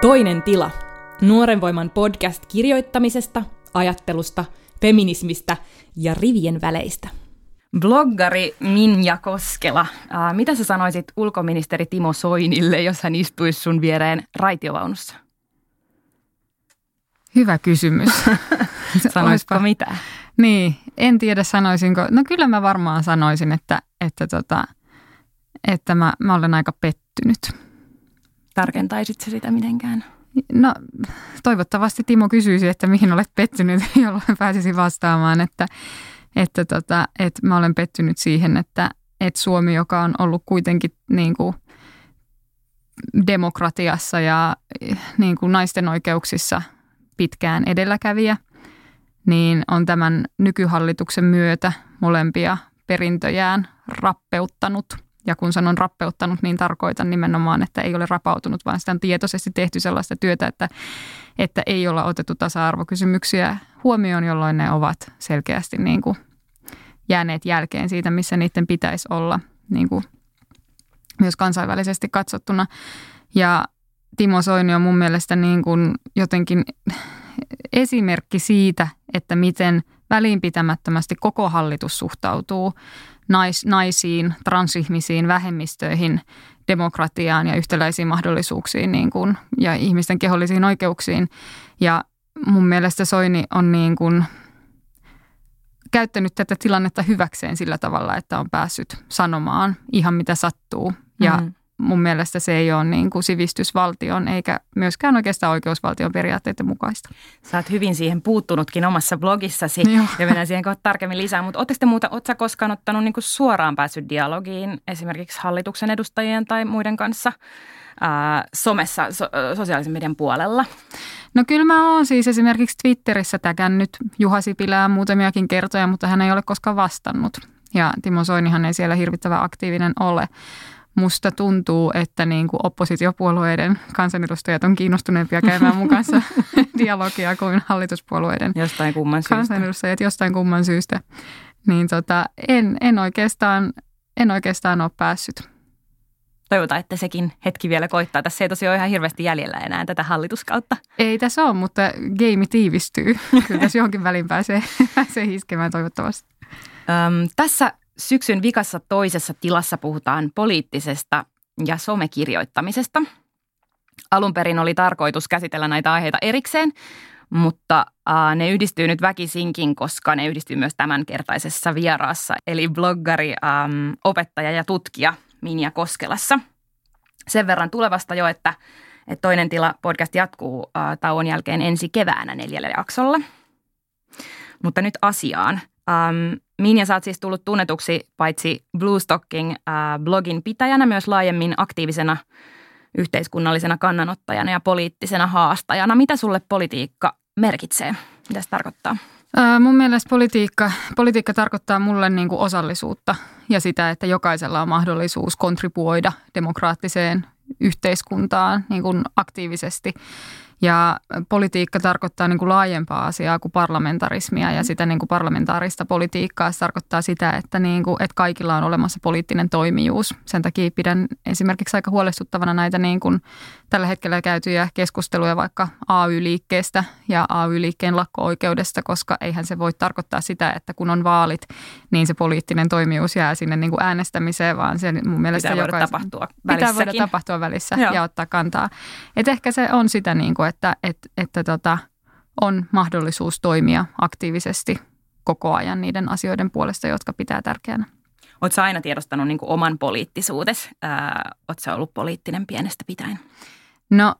Toinen tila. Nuoren voiman podcast kirjoittamisesta, ajattelusta, feminismistä ja rivien väleistä. Bloggari Minja Koskela, ää, mitä sä sanoisit ulkoministeri Timo Soinille, jos hän istuisi sun viereen raitiovaunussa? Hyvä kysymys. Sanoisiko mitä? Niin, en tiedä sanoisinko. No kyllä mä varmaan sanoisin, että, että, tota, että mä, mä olen aika pettynyt. Tarkentaisit se sitä mitenkään? No toivottavasti Timo kysyisi, että mihin olet pettynyt, jolloin pääsisi vastaamaan, että, että, tota, että mä olen pettynyt siihen, että, että Suomi, joka on ollut kuitenkin niin kuin demokratiassa ja niin kuin naisten oikeuksissa pitkään edelläkävijä, niin on tämän nykyhallituksen myötä molempia perintöjään rappeuttanut – ja kun sanon rappeuttanut, niin tarkoitan nimenomaan, että ei ole rapautunut, vaan sitä on tietoisesti tehty sellaista työtä, että, että ei olla otettu tasa-arvokysymyksiä huomioon, jolloin ne ovat selkeästi niin kuin jääneet jälkeen siitä, missä niiden pitäisi olla niin kuin myös kansainvälisesti katsottuna. Ja Timo Soini on mun mielestä niin kuin jotenkin esimerkki siitä, että miten välinpitämättömästi koko hallitus suhtautuu nais, naisiin, transihmisiin, vähemmistöihin, demokratiaan ja yhtäläisiin mahdollisuuksiin niin kuin, ja ihmisten kehollisiin oikeuksiin. Ja mun mielestä Soini on niin kuin käyttänyt tätä tilannetta hyväkseen sillä tavalla, että on päässyt sanomaan ihan mitä sattuu. Ja mm mun mielestä se ei ole niin kuin sivistysvaltion eikä myöskään oikeastaan oikeusvaltion periaatteiden mukaista. Sä oot hyvin siihen puuttunutkin omassa blogissasi Joo. ja mennään siihen kohta tarkemmin lisää. Mutta ootteko te muuta, ootko koskaan ottanut niin kuin suoraan päässyt dialogiin esimerkiksi hallituksen edustajien tai muiden kanssa ää, somessa, so, sosiaalisen median puolella? No kyllä mä oon siis esimerkiksi Twitterissä täkännyt Juha Sipilää muutamiakin kertoja, mutta hän ei ole koskaan vastannut. Ja Timo Soinihan ei siellä hirvittävän aktiivinen ole musta tuntuu, että niin kuin oppositiopuolueiden kansanedustajat on kiinnostuneempia käymään mun kanssa dialogia kuin hallituspuolueiden jostain kumman syystä. kansanedustajat jostain kumman syystä. Niin tota, en, en, oikeastaan, en oikeastaan ole päässyt. Toivotaan, että sekin hetki vielä koittaa. Tässä ei tosiaan ole ihan hirveästi jäljellä enää tätä hallituskautta. Ei tässä ole, mutta game tiivistyy. Kyllä tässä johonkin väliin pääsee, pääsee hiskemään toivottavasti. Öm, tässä Syksyn vikassa toisessa tilassa puhutaan poliittisesta ja somekirjoittamisesta. Alun perin oli tarkoitus käsitellä näitä aiheita erikseen, mutta äh, ne yhdistyy nyt väkisinkin, koska ne yhdistyy myös tämänkertaisessa vieraassa, eli bloggari, ähm, opettaja ja tutkija Minja Koskelassa. Sen verran tulevasta jo, että, että toinen tila podcast jatkuu äh, tauon jälkeen ensi keväänä neljällä jaksolla. Mutta nyt asiaan. Ähm, Minja, sä oot siis tullut tunnetuksi paitsi Bluestocking-blogin pitäjänä myös laajemmin aktiivisena yhteiskunnallisena kannanottajana ja poliittisena haastajana. Mitä sulle politiikka merkitsee? Mitä se tarkoittaa? Ää, mun mielestä politiikka, politiikka tarkoittaa mulle niin kuin osallisuutta ja sitä, että jokaisella on mahdollisuus kontribuoida demokraattiseen yhteiskuntaan niin kuin aktiivisesti. Ja politiikka tarkoittaa niin kuin laajempaa asiaa kuin parlamentarismia ja sitä niin kuin parlamentaarista politiikkaa. Se tarkoittaa sitä, että, niin kuin, että kaikilla on olemassa poliittinen toimijuus. Sen takia pidän esimerkiksi aika huolestuttavana näitä niin kuin tällä hetkellä käytyjä keskusteluja vaikka AY-liikkeestä ja AY-liikkeen lakko-oikeudesta, koska eihän se voi tarkoittaa sitä, että kun on vaalit, niin se poliittinen toimijuus jää sinne niin kuin äänestämiseen, vaan se mun mielestä pitää voida tapahtua Pitää voida tapahtua välissä Joo. ja ottaa kantaa. Et ehkä se on sitä, niin kuin, että, että, että tota, on mahdollisuus toimia aktiivisesti koko ajan niiden asioiden puolesta, jotka pitää tärkeänä. Oletko aina tiedostanut niin oman poliittisuutes? Oletko ollut poliittinen pienestä pitäen? No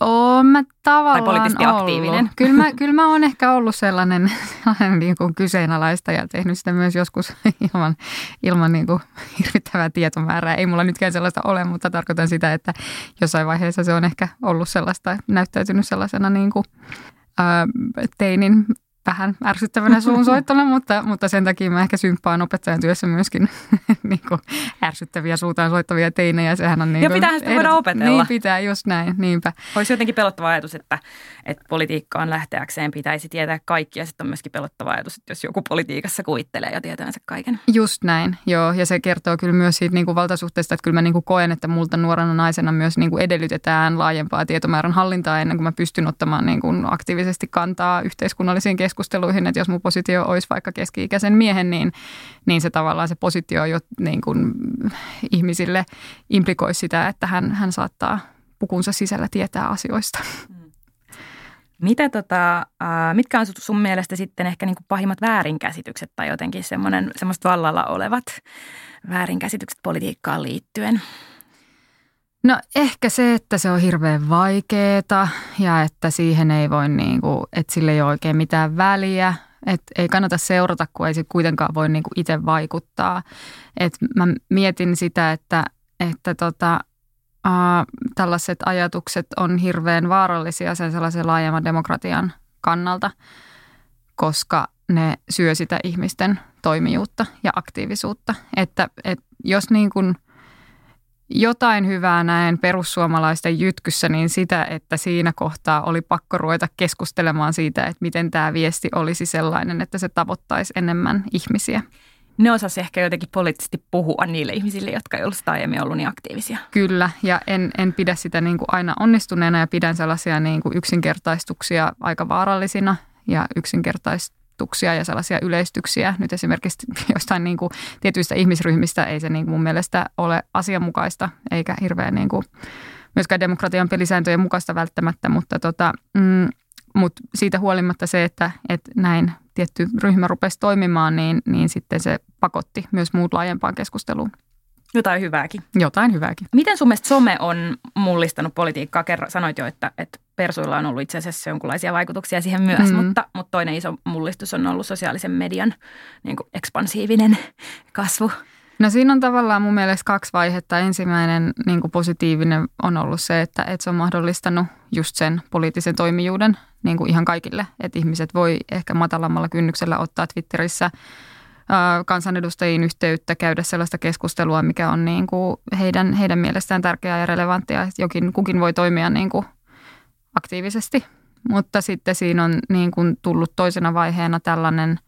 Oon mä tavallaan Tai poliittisesti ollut. aktiivinen. Kyllä mä, kyllä mä oon ehkä ollut sellainen, sellainen niin kuin kyseenalaista ja tehnyt sitä myös joskus ilman, ilman niin kuin hirvittävää tietomäärää. Ei mulla nytkään sellaista ole, mutta tarkoitan sitä, että jossain vaiheessa se on ehkä ollut sellaista, näyttäytynyt sellaisena niin kuin, ää, teinin vähän ärsyttävänä suunsoittona, mutta, mutta sen takia mä ehkä symppaan opettajan työssä myöskin niin kuin ärsyttäviä suuntaan soittavia teinejä. Sehän on niin ja pitäähän sitä voida opetella. Niin pitää, just näin, niinpä. Olisi jotenkin pelottava ajatus, että, että politiikkaan lähteäkseen pitäisi tietää kaikki ja sitten on myöskin pelottava ajatus, että jos joku politiikassa kuvittelee ja tietävänsä kaiken. Just näin, joo. Ja se kertoo kyllä myös siitä niin kuin valtasuhteesta, että kyllä mä niin kuin koen, että multa nuorena naisena myös niin kuin edellytetään laajempaa tietomäärän hallintaa ennen kuin mä pystyn ottamaan niin kuin aktiivisesti kantaa yhteiskunnallisiin keskusteluihin, että jos mun positio olisi vaikka keski-ikäisen miehen, niin, niin se tavallaan se positio jo niin kuin ihmisille implikoisi sitä, että hän, hän saattaa pukunsa sisällä tietää asioista. Mm. Mitä tota, äh, mitkä on sun mielestä sitten ehkä niin kuin pahimmat väärinkäsitykset tai jotenkin semmoinen, semmoista vallalla olevat väärinkäsitykset politiikkaan liittyen? No ehkä se, että se on hirveän vaikeeta ja että siihen ei voi, niin kuin, että sille ei ole oikein mitään väliä. Että ei kannata seurata, kun ei sitten kuitenkaan voi niin kuin itse vaikuttaa. Et mä mietin sitä, että, että tota, äh, tällaiset ajatukset on hirveän vaarallisia sen sellaisen laajemman demokratian kannalta, koska ne syö sitä ihmisten toimijuutta ja aktiivisuutta. Että, että jos niin kuin – jotain hyvää näen perussuomalaisten jytkyssä, niin sitä, että siinä kohtaa oli pakko ruveta keskustelemaan siitä, että miten tämä viesti olisi sellainen, että se tavoittaisi enemmän ihmisiä. Ne osasi ehkä jotenkin poliittisesti puhua niille ihmisille, jotka ei ollut sitä aiemmin ollut niin aktiivisia. Kyllä, ja en, en pidä sitä niin kuin aina onnistuneena ja pidän sellaisia niin kuin yksinkertaistuksia aika vaarallisina ja yksinkertaistuksia ajatuksia ja sellaisia yleistyksiä. Nyt esimerkiksi jostain niin kuin tietyistä ihmisryhmistä ei se niin kuin mun mielestä ole asianmukaista eikä hirveän niin kuin myöskään demokratian pelisääntöjen mukaista välttämättä, mutta tota, mm, mut siitä huolimatta se, että, että näin tietty ryhmä rupesi toimimaan, niin, niin sitten se pakotti myös muut laajempaan keskusteluun. Jotain hyvääkin. Jotain hyvääkin. Miten sun mielestä some on mullistanut politiikkaa? Kerro, sanoit jo, että, että persuilla on ollut itse asiassa jonkinlaisia vaikutuksia siihen myös, mm. mutta, mutta toinen iso mullistus on ollut sosiaalisen median niin kuin ekspansiivinen kasvu. No siinä on tavallaan mun mielestä kaksi vaihetta. Ensimmäinen niin kuin positiivinen on ollut se, että, että se on mahdollistanut just sen poliittisen toimijuuden niin kuin ihan kaikille. Että ihmiset voi ehkä matalammalla kynnyksellä ottaa Twitterissä kansanedustajiin yhteyttä, käydä sellaista keskustelua, mikä on niin kuin heidän, heidän mielestään tärkeää ja relevanttia. Jokin, kukin voi toimia niin kuin aktiivisesti, mutta sitten siinä on niin kuin tullut toisena vaiheena tällainen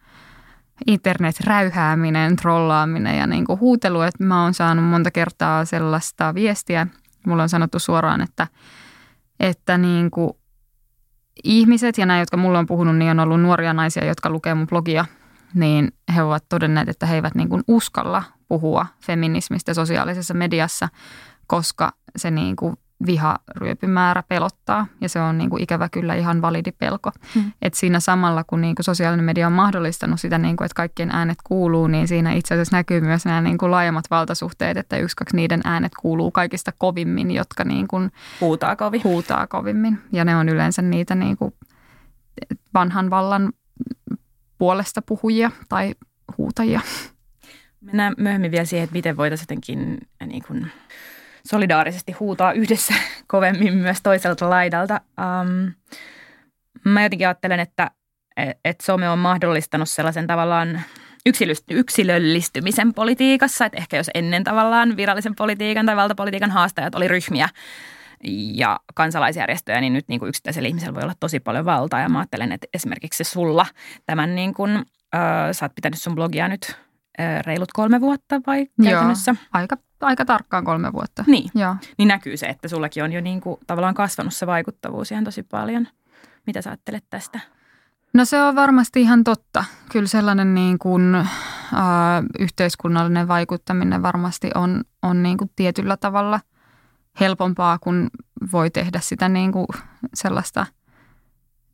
internet-räyhääminen, trollaaminen ja niin kuin huutelu, että mä oon saanut monta kertaa sellaista viestiä. Mulla on sanottu suoraan, että, että niin kuin ihmiset ja nämä, jotka mulla on puhunut, niin on ollut nuoria naisia, jotka lukee mun blogia, niin he ovat todenneet, että he eivät niin kuin uskalla puhua feminismistä sosiaalisessa mediassa, koska se niin kuin viharyöpymäärä pelottaa ja se on niin kuin ikävä kyllä ihan validi pelko. Hmm. Et siinä samalla kun niin kuin sosiaalinen media on mahdollistanut sitä, niin kuin, että kaikkien äänet kuuluu, niin siinä itse asiassa näkyy myös nämä niin kuin laajemmat valtasuhteet, että yksi, kaksi niiden äänet kuuluu kaikista kovimmin, jotka niin kuin huutaa, kovin. huutaa kovimmin. Ja ne on yleensä niitä niin kuin vanhan vallan puolesta puhujia tai huutajia. Mennään myöhemmin vielä siihen, että miten voitaisiin jotenkin niin kuin solidaarisesti huutaa yhdessä kovemmin myös toiselta laidalta. Um, mä jotenkin ajattelen, että, että some on mahdollistanut sellaisen tavallaan yksilöllistymisen politiikassa, että ehkä jos ennen tavallaan virallisen politiikan tai valtapolitiikan haastajat oli ryhmiä ja kansalaisjärjestöjä, niin nyt niin kuin yksittäisellä ihmisellä voi olla tosi paljon valtaa. Ja mä ajattelen, että esimerkiksi sulla tämän niin kuin, äh, sä oot pitänyt sun blogia nyt reilut kolme vuotta vai käytännössä? Joo, aika, aika tarkkaan kolme vuotta. Niin, Joo. niin näkyy se, että sullakin on jo niin kuin tavallaan kasvanut se vaikuttavuus ihan tosi paljon. Mitä sä ajattelet tästä? No se on varmasti ihan totta. Kyllä sellainen niin kuin, äh, yhteiskunnallinen vaikuttaminen varmasti on, on niin kuin tietyllä tavalla helpompaa, kun voi tehdä sitä niin kuin sellaista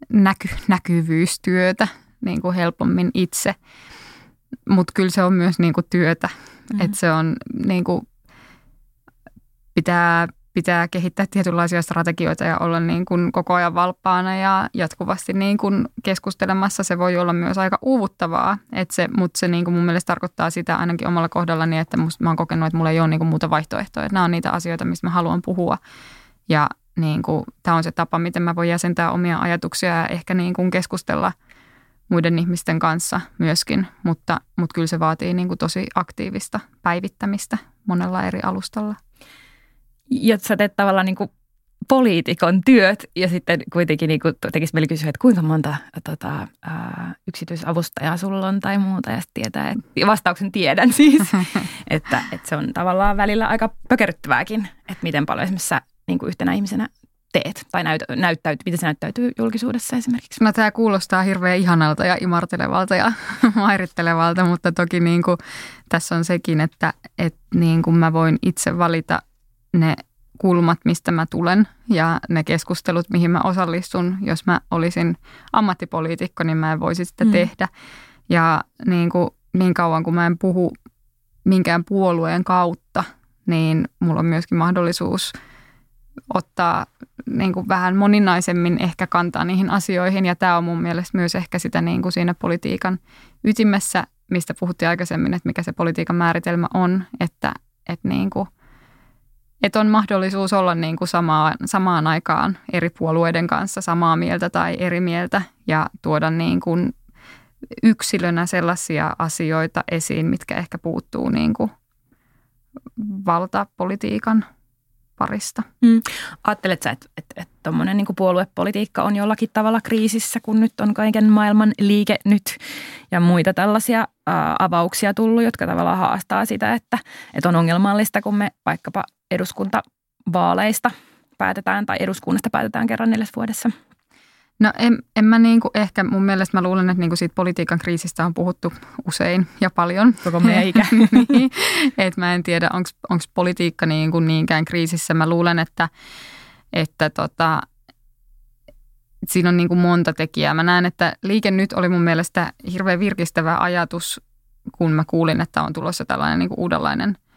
näky, näkyvyystyötä niin kuin helpommin itse – mutta kyllä se on myös niinku työtä. Mm-hmm. Että se on niinku, pitää, pitää kehittää tietynlaisia strategioita ja olla niin kuin koko ajan valppaana ja jatkuvasti niin kuin keskustelemassa. Se voi olla myös aika uuvuttavaa, että se, mutta se niin kuin mun mielestä tarkoittaa sitä ainakin omalla kohdallani, että musta, mä oon kokenut, että mulla ei ole niin kuin muuta vaihtoehtoa. Että nämä on niitä asioita, mistä mä haluan puhua ja niin kuin, tämä on se tapa, miten mä voin jäsentää omia ajatuksia ja ehkä niin kuin keskustella – muiden ihmisten kanssa myöskin, mutta, mutta kyllä se vaatii niin kuin tosi aktiivista päivittämistä monella eri alustalla. Ja sä teet tavallaan niin kuin poliitikon työt ja sitten kuitenkin niin kuin, tekisi mieli kysyä, että kuinka monta tota, ää, yksityisavustajaa sulla on tai muuta ja tietää, että, vastauksen tiedän siis, että, että se on tavallaan välillä aika pökerryttävääkin, että miten paljon esimerkiksi sä niin kuin yhtenä ihmisenä teet tai näyt, näyttäytyy, miten se näyttäytyy julkisuudessa esimerkiksi? No tämä kuulostaa hirveän ihanalta ja imartelevalta ja mairittelevalta, mutta toki niin kuin, tässä on sekin, että, että niin kuin mä voin itse valita ne kulmat, mistä mä tulen ja ne keskustelut, mihin mä osallistun. Jos mä olisin ammattipoliitikko, niin mä en voisi sitä mm. tehdä. Ja niin, kuin, niin kauan kuin mä en puhu minkään puolueen kautta, niin mulla on myöskin mahdollisuus ottaa niin kuin vähän moninaisemmin ehkä kantaa niihin asioihin. Ja tämä on mun mielestä myös ehkä sitä niin kuin siinä politiikan ytimessä, mistä puhuttiin aikaisemmin, että mikä se politiikan määritelmä on, että, että niin kuin – että on mahdollisuus olla niin kuin samaan, samaan aikaan eri puolueiden kanssa samaa mieltä tai eri mieltä ja tuoda niin kuin yksilönä sellaisia asioita esiin, mitkä ehkä puuttuu niin kuin valtapolitiikan parista. Mm. Ajattelet sä, että että, tuommoinen niin puoluepolitiikka on jollakin tavalla kriisissä, kun nyt on kaiken maailman liike nyt ja muita tällaisia ää, avauksia tullut, jotka tavallaan haastaa sitä, että, että on ongelmallista, kun me vaikkapa eduskuntavaaleista päätetään tai eduskunnasta päätetään kerran neljäs vuodessa? No en, en mä niinku ehkä, mun mielestä mä luulen, että niinku siitä politiikan kriisistä on puhuttu usein ja paljon. Koko meidän ikä. niin, et mä en tiedä, onko politiikka niinku niinkään kriisissä. Mä luulen, että, että tota, siinä on niinku monta tekijää. Mä näen, että liike nyt oli mun mielestä hirveän virkistävä ajatus, kun mä kuulin, että on tulossa tällainen niinku uudenlainen –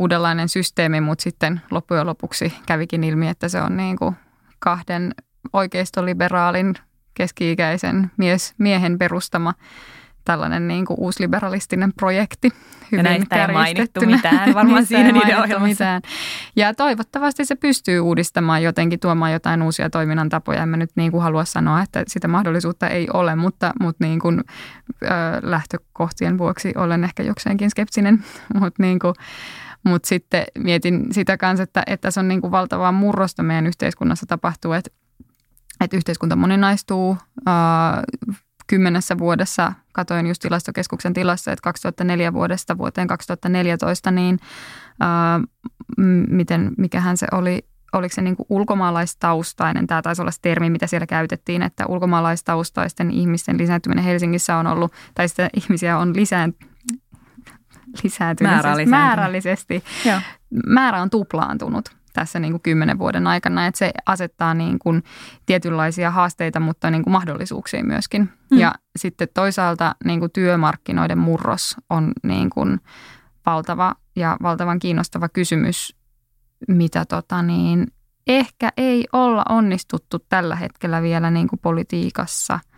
uudenlainen systeemi, mutta sitten loppujen lopuksi kävikin ilmi, että se on niin kuin kahden oikeistoliberaalin keski-ikäisen mies, miehen perustama tällainen niin kuin uusliberalistinen projekti. Hyvin ja näistä ei mainittu mitään varmaan siinä niiden ohjelmassa. Mitään. Ja toivottavasti se pystyy uudistamaan jotenkin, tuomaan jotain uusia toiminnan tapoja. En mä nyt niin kuin halua sanoa, että sitä mahdollisuutta ei ole, mutta, mutta niin kuin, ö, lähtökohtien vuoksi olen ehkä jokseenkin skeptinen. mutta niin kuin, mutta sitten mietin sitä kanssa, että, että se on niin kuin valtavaa murrosta meidän yhteiskunnassa tapahtuu, että, että yhteiskunta moninaistuu. Kymmenessä vuodessa, katoin just tilastokeskuksen tilassa, että 2004 vuodesta vuoteen 2014, niin miten, mikähän se oli, oliko se niin kuin ulkomaalaistaustainen, tämä taisi olla se termi, mitä siellä käytettiin, että ulkomaalaistaustaisten ihmisten lisääntyminen Helsingissä on ollut, tai sitä ihmisiä on lisääntynyt lisääntynyt määrällisesti. Joo. Määrä on tuplaantunut tässä niin kuin kymmenen vuoden aikana, että se asettaa niin kuin tietynlaisia haasteita, mutta niin kuin mahdollisuuksia myöskin. Mm. Ja sitten toisaalta niin kuin työmarkkinoiden murros on niin kuin valtava ja valtavan kiinnostava kysymys, mitä tota niin, ehkä ei olla onnistuttu tällä hetkellä vielä niin kuin politiikassa –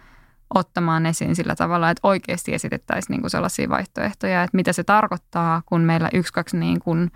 ottamaan esiin sillä tavalla, että oikeasti esitettäisiin niin kuin sellaisia vaihtoehtoja, että mitä se tarkoittaa, kun meillä yksi, kaksi niin kuin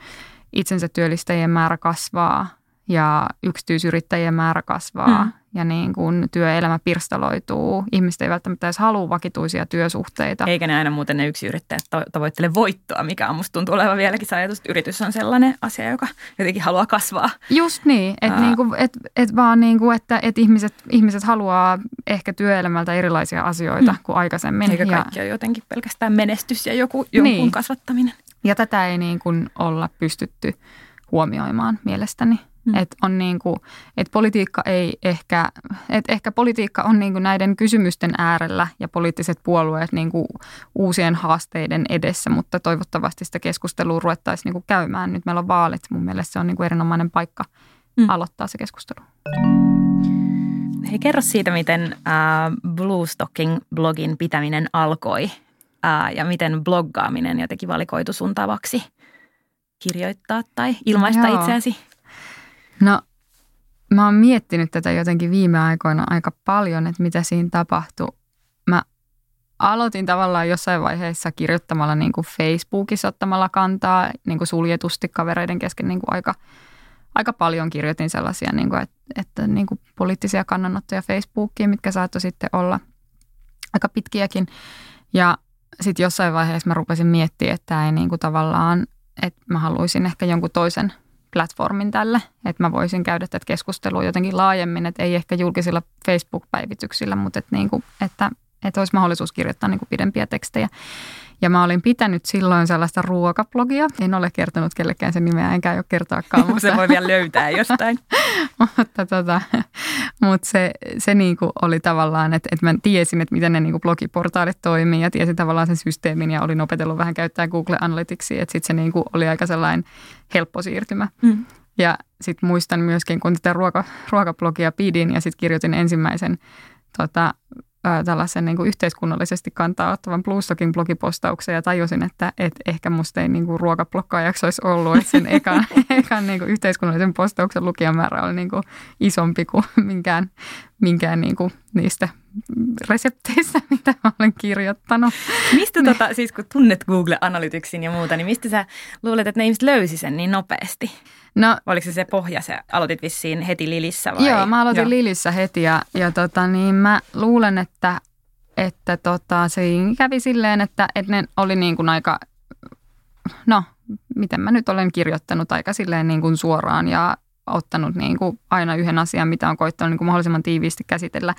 itsensä työllistäjien määrä kasvaa ja yksityisyrittäjien määrä kasvaa mm. ja niin kuin työelämä pirstaloituu. Ihmiset ei välttämättä edes halua vakituisia työsuhteita. Eikä ne aina muuten ne yrittäjät tavoittele voittoa, mikä on musta tuntuu olevan vieläkin se ajatus, että yritys on sellainen asia, joka jotenkin haluaa kasvaa. Just niin, että niinku, et, et vaan niinku, että et ihmiset, ihmiset haluaa ehkä työelämältä erilaisia asioita mm. kuin aikaisemmin. Eikä kaikki ja, ole jotenkin pelkästään menestys ja joku, jonkun niin. kasvattaminen. Ja tätä ei niin kuin olla pystytty huomioimaan mielestäni. Mm. Että on niin kuin, että politiikka ei ehkä, että ehkä politiikka on niin kuin näiden kysymysten äärellä ja poliittiset puolueet niin kuin uusien haasteiden edessä, mutta toivottavasti sitä keskustelua ruvettaisiin niin kuin käymään. Nyt meillä on vaalit, mun mielestä se on niin kuin erinomainen paikka mm. aloittaa se keskustelu. Hei, kerro siitä, miten äh, Bluestocking-blogin pitäminen alkoi äh, ja miten bloggaaminen jotenkin valikoitu sun tavaksi kirjoittaa tai ilmaista Joo. itseäsi. No mä oon miettinyt tätä jotenkin viime aikoina aika paljon, että mitä siinä tapahtui. Mä aloitin tavallaan jossain vaiheessa kirjoittamalla niin kuin Facebookissa ottamalla kantaa niin kuin suljetusti kavereiden kesken niin kuin aika, aika paljon kirjoitin sellaisia, niin kuin, että, että niin kuin poliittisia kannanottoja Facebookiin, mitkä saattoi sitten olla aika pitkiäkin. Ja sitten jossain vaiheessa mä rupesin miettimään, että ei niin kuin tavallaan, että mä haluaisin ehkä jonkun toisen platformin tälle, että mä voisin käydä tätä keskustelua jotenkin laajemmin, että ei ehkä julkisilla Facebook-päivityksillä, mutta että, niin kuin, että, että olisi mahdollisuus kirjoittaa niin kuin pidempiä tekstejä. Ja mä olin pitänyt silloin sellaista ruokablogia. En ole kertonut kellekään sen nimeä, enkä ole kertoakaan. Mutta... se voi vielä löytää jostain. mutta tota, mutta se, se niinku oli tavallaan, että, että mä tiesin, että miten ne niinku blogiportaalit toimii ja tiesin tavallaan sen systeemin ja olin opetellut vähän käyttää Google Analyticsia, että sitten se niinku oli aika sellainen helppo siirtymä. Mm. Ja sitten muistan myöskin, kun tätä ruoka, ruokablogia pidin ja sitten kirjoitin ensimmäisen tota, tällaisen niin kuin yhteiskunnallisesti kantaa ottavan Bluestockin blogipostauksen ja tajusin, että, että ehkä musta ei niin kuin ruokablokkaajaksi olisi ollut, että sen ekan, ekan niin kuin yhteiskunnallisen postauksen lukijamäärä oli niin kuin isompi kuin minkään, minkään niin kuin niistä resepteistä, mitä mä olen kirjoittanut. Mistä tota, siis kun tunnet Google Analyticsin ja muuta, niin mistä sä luulet, että ne ihmiset löysi sen niin nopeasti? No, Oliko se se pohja, sä aloitit vissiin heti Lilissä vai? Joo, mä aloitin joo. Lilissä heti ja, ja tota, niin mä luulen, että, että tota, se kävi silleen, että, että ne oli niin kuin aika, no miten mä nyt olen kirjoittanut aika silleen niin kuin suoraan ja ottanut niin kuin aina yhden asian, mitä on koittanut niin kuin mahdollisimman tiiviisti käsitellä.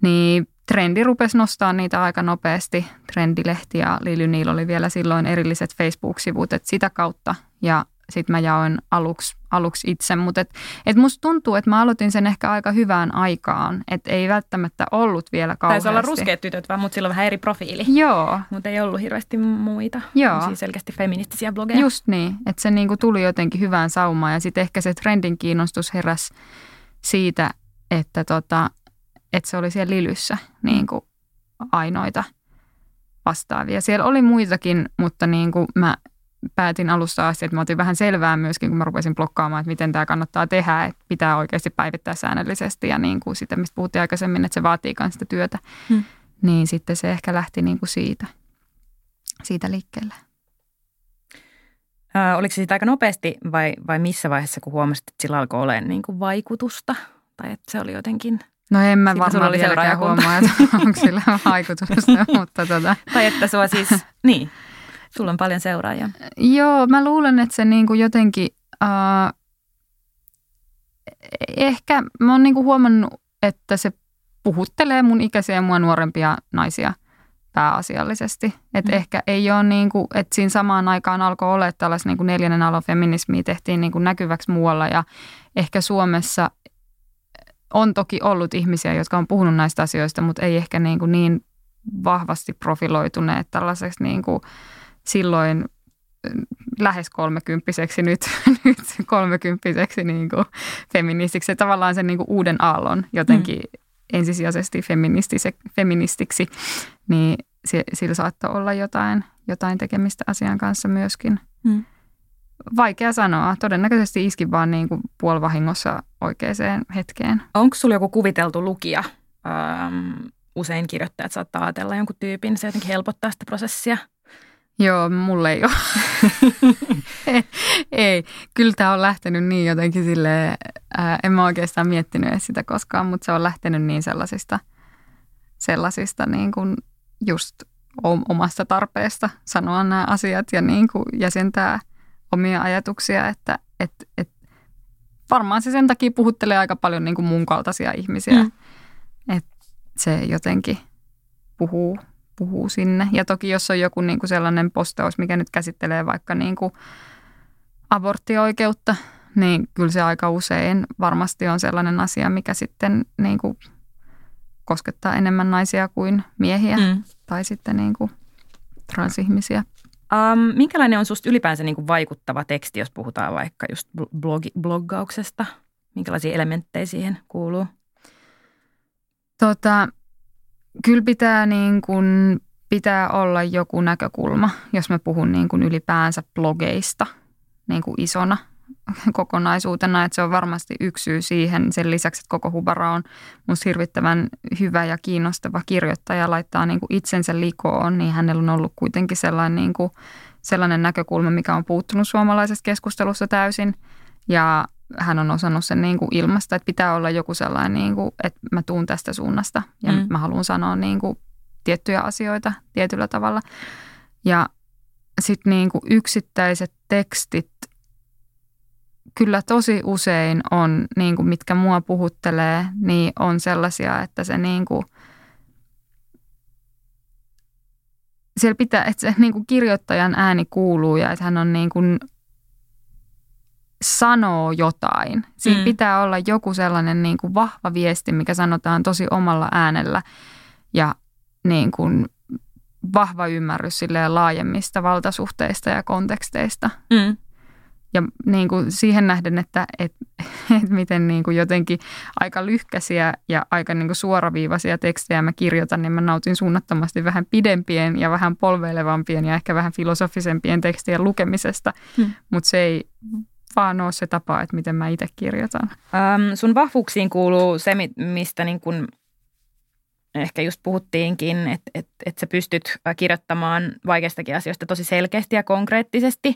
Niin trendi rupesi nostaa niitä aika nopeasti. Trendilehti ja Lily Neal oli vielä silloin erilliset Facebook-sivut, että sitä kautta. Ja sitten mä jaoin aluksi, aluksi itse, mutta et, et musta tuntuu, että mä aloitin sen ehkä aika hyvään aikaan, että ei välttämättä ollut vielä kauheasti. Taisi olla ruskeat tytöt vaan, mutta sillä on vähän eri profiili. Joo. Mutta ei ollut hirveästi muita, Joo. siis selkeästi feministisiä blogeja. Just niin, että se niinku tuli jotenkin hyvään saumaan ja sitten ehkä se trendin kiinnostus heräs siitä, että tota, että se oli siellä Lilyssä niin kuin ainoita vastaavia. Siellä oli muitakin, mutta niin kuin mä päätin alusta asti, että mä otin vähän selvää myöskin, kun mä rupesin blokkaamaan, että miten tämä kannattaa tehdä, että pitää oikeasti päivittää säännöllisesti ja niin kuin sitä, mistä puhuttiin aikaisemmin, että se vaatii myös sitä työtä. Hmm. Niin sitten se ehkä lähti niin kuin siitä, siitä liikkeelle. Ää, oliko se siitä aika nopeasti vai, vai missä vaiheessa, kun huomasit, että sillä alkoi olemaan niin kuin vaikutusta? Tai että se oli jotenkin – No en mä Sitten varmaan vieläkään huomaa, että onko sillä vaikutusta, mutta tota. Tai että sua siis, niin, sulla on paljon seuraajia. Joo, mä luulen, että se niinku jotenkin, uh, ehkä mä oon niinku huomannut, että se puhuttelee mun ikäisiä ja mua nuorempia naisia pääasiallisesti. Että mm. ehkä ei ole niin kuin, että siinä samaan aikaan alkoi olla, että tällaisen niin kuin neljännen alon feminismi tehtiin niin kuin näkyväksi muualla ja ehkä Suomessa – on toki ollut ihmisiä, jotka on puhunut näistä asioista, mutta ei ehkä niin, kuin niin vahvasti profiloituneet tällaiseksi niin kuin silloin mm, lähes kolmekymppiseksi nyt, nyt kolmekymppiseksi niin kuin feministiksi. Ja tavallaan sen niin kuin uuden aallon jotenkin mm. ensisijaisesti feministiksi, niin sillä saattoi olla jotain, jotain tekemistä asian kanssa myöskin. Mm. Vaikea sanoa. Todennäköisesti iski vaan niin kuin puolivahingossa oikeaan hetkeen. Onko sulla joku kuviteltu lukija? Ähm, usein kirjoittajat saattaa ajatella jonkun tyypin, se jotenkin helpottaa sitä prosessia. Joo, mulle ei ole. ei, kyllä tämä on lähtenyt niin jotenkin sille en mä oikeastaan miettinyt edes sitä koskaan, mutta se on lähtenyt niin sellaisista, sellaisista niin kuin just omasta tarpeesta sanoa nämä asiat ja niin kuin jäsentää – omia ajatuksia, että et, et varmaan se sen takia puhuttelee aika paljon niin kuin mun kaltaisia ihmisiä, mm. että se jotenkin puhuu, puhuu sinne. Ja toki jos on joku niin kuin sellainen postaus, mikä nyt käsittelee vaikka niin kuin aborttioikeutta, niin kyllä se aika usein varmasti on sellainen asia, mikä sitten niin kuin koskettaa enemmän naisia kuin miehiä mm. tai sitten niin kuin transihmisiä. Um, minkälainen on susta ylipäänsä niin kuin vaikuttava teksti, jos puhutaan vaikka just blogi, bloggauksesta? Minkälaisia elementtejä siihen kuuluu? Tota, kyllä pitää, niin kuin, pitää olla joku näkökulma, jos mä puhun niin kuin ylipäänsä blogeista niin kuin isona kokonaisuutena, että se on varmasti yksi syy siihen. Sen lisäksi, että koko Hubara on musta hirvittävän hyvä ja kiinnostava kirjoittaja, laittaa niin kuin itsensä likoon, niin hänellä on ollut kuitenkin sellainen, niin kuin, sellainen näkökulma, mikä on puuttunut suomalaisesta keskustelussa täysin. Ja hän on osannut sen niin kuin ilmasta, että pitää olla joku sellainen, niin kuin, että mä tuun tästä suunnasta ja mm. mä haluan sanoa niin kuin tiettyjä asioita tietyllä tavalla. Ja sitten niin kuin yksittäiset tekstit kyllä tosi usein on, niin kuin mitkä mua puhuttelee, niin on sellaisia, että se niin kuin, siellä pitää, että se niin kuin kirjoittajan ääni kuuluu ja että hän on niin kuin sanoo jotain. Siinä mm. pitää olla joku sellainen niin kuin vahva viesti, mikä sanotaan tosi omalla äänellä ja niin kuin vahva ymmärrys laajemmista valtasuhteista ja konteksteista. Mm. Ja niin kuin siihen nähden, että, että, että miten niin kuin jotenkin aika lyhkäisiä ja aika niin kuin suoraviivaisia tekstejä mä kirjoitan, niin mä nautin suunnattomasti vähän pidempien ja vähän polveilevampien ja ehkä vähän filosofisempien tekstien lukemisesta. Hmm. Mutta se ei vaan ole se tapa, että miten mä itse kirjoitan. Ähm, sun vahvuuksiin kuuluu se, mistä niin kun ehkä just puhuttiinkin, että, että, että sä pystyt kirjoittamaan vaikeistakin asioista tosi selkeästi ja konkreettisesti.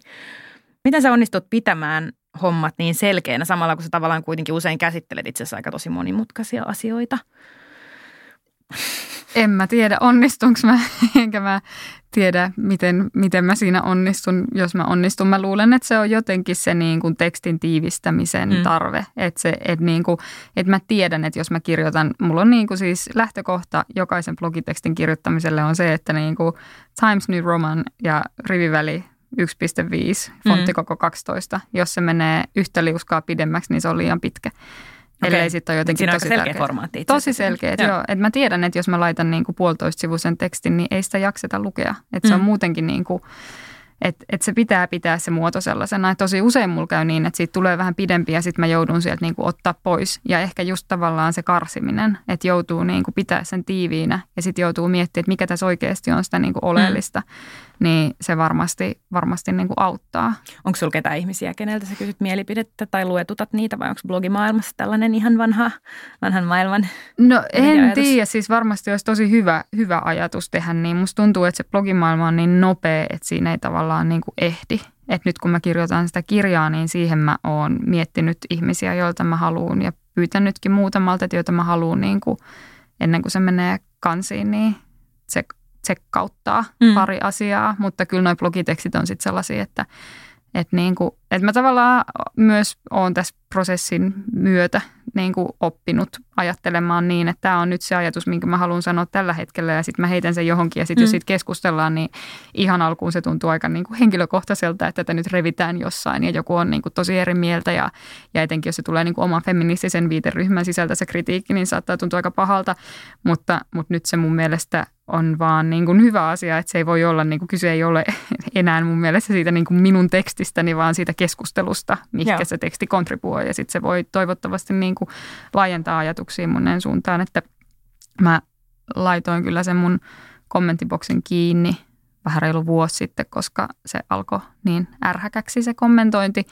Miten sä onnistut pitämään hommat niin selkeänä samalla, kun sä tavallaan kuitenkin usein käsittelet itse asiassa aika tosi monimutkaisia asioita? En mä tiedä, onnistunko mä, enkä mä tiedä, miten, miten mä siinä onnistun, jos mä onnistun. Mä luulen, että se on jotenkin se niin kuin tekstin tiivistämisen mm. tarve. Että, se, että, niin kuin, että mä tiedän, että jos mä kirjoitan, mulla on niin kuin siis lähtökohta jokaisen blogitekstin kirjoittamiselle on se, että niin kuin Times New Roman ja riviväli 1.5, fonttikoko 12. Jos se menee yhtä liuskaa pidemmäksi, niin se on liian pitkä. Okay. Ellei sitten ole jotenkin Siinä tosi selkeä tärkeä. formaatti. Tosi selkeä, joo. joo. Et mä tiedän, että jos mä laitan niin kuin puolitoista sivuisen tekstin, niin ei sitä jakseta lukea. Että mm. se on mm. muutenkin niin kuin, että et se pitää pitää se muoto sellaisena. Et tosi usein mulla käy niin, että siitä tulee vähän pidempi ja sitten mä joudun sieltä niin kuin ottaa pois. Ja ehkä just tavallaan se karsiminen, että joutuu niin kuin pitää sen tiiviinä ja sitten joutuu miettimään, että mikä tässä oikeasti on sitä niin kuin oleellista. Mm niin se varmasti, varmasti niin kuin auttaa. Onko sinulla ketään ihmisiä, keneltä sä kysyt mielipidettä tai luetutat niitä vai onko blogimaailmassa tällainen ihan vanha, vanhan maailman No en tiedä, siis varmasti olisi tosi hyvä, hyvä ajatus tehdä niin. Musta tuntuu, että se blogimaailma on niin nopea, että siinä ei tavallaan niin kuin ehdi. Et nyt kun mä kirjoitan sitä kirjaa, niin siihen mä oon miettinyt ihmisiä, joilta mä haluan ja pyytänytkin muutamalta, joita mä haluan niin kuin, ennen kuin se menee kansiin, niin se tsekkauttaa mm. pari asiaa, mutta kyllä nuo blogitekstit on sitten sellaisia, että, että, niin kuin, että mä tavallaan myös olen tässä prosessin myötä niin kuin oppinut ajattelemaan niin, että tämä on nyt se ajatus, minkä mä haluan sanoa tällä hetkellä ja sitten mä heitän sen johonkin ja sitten mm. jos siitä keskustellaan, niin ihan alkuun se tuntuu aika niin kuin henkilökohtaiselta, että tätä nyt revitään jossain ja joku on niin kuin tosi eri mieltä ja, ja etenkin jos se tulee niin kuin oman feministisen viiteryhmän sisältä se kritiikki, niin saattaa tuntua aika pahalta, mutta, mutta nyt se mun mielestä on vaan niin kuin hyvä asia, että se ei voi olla, niin kuin kyse ei ole enää mun mielestä siitä niin kuin minun tekstistäni, vaan siitä keskustelusta, mikä Joo. se teksti kontribuoi ja sitten se voi toivottavasti niin kuin laajentaa ajatuksia monen suuntaan, että mä laitoin kyllä sen mun kommenttiboksin kiinni vähän reilu vuosi sitten, koska se alkoi niin ärhäkäksi se kommentointi,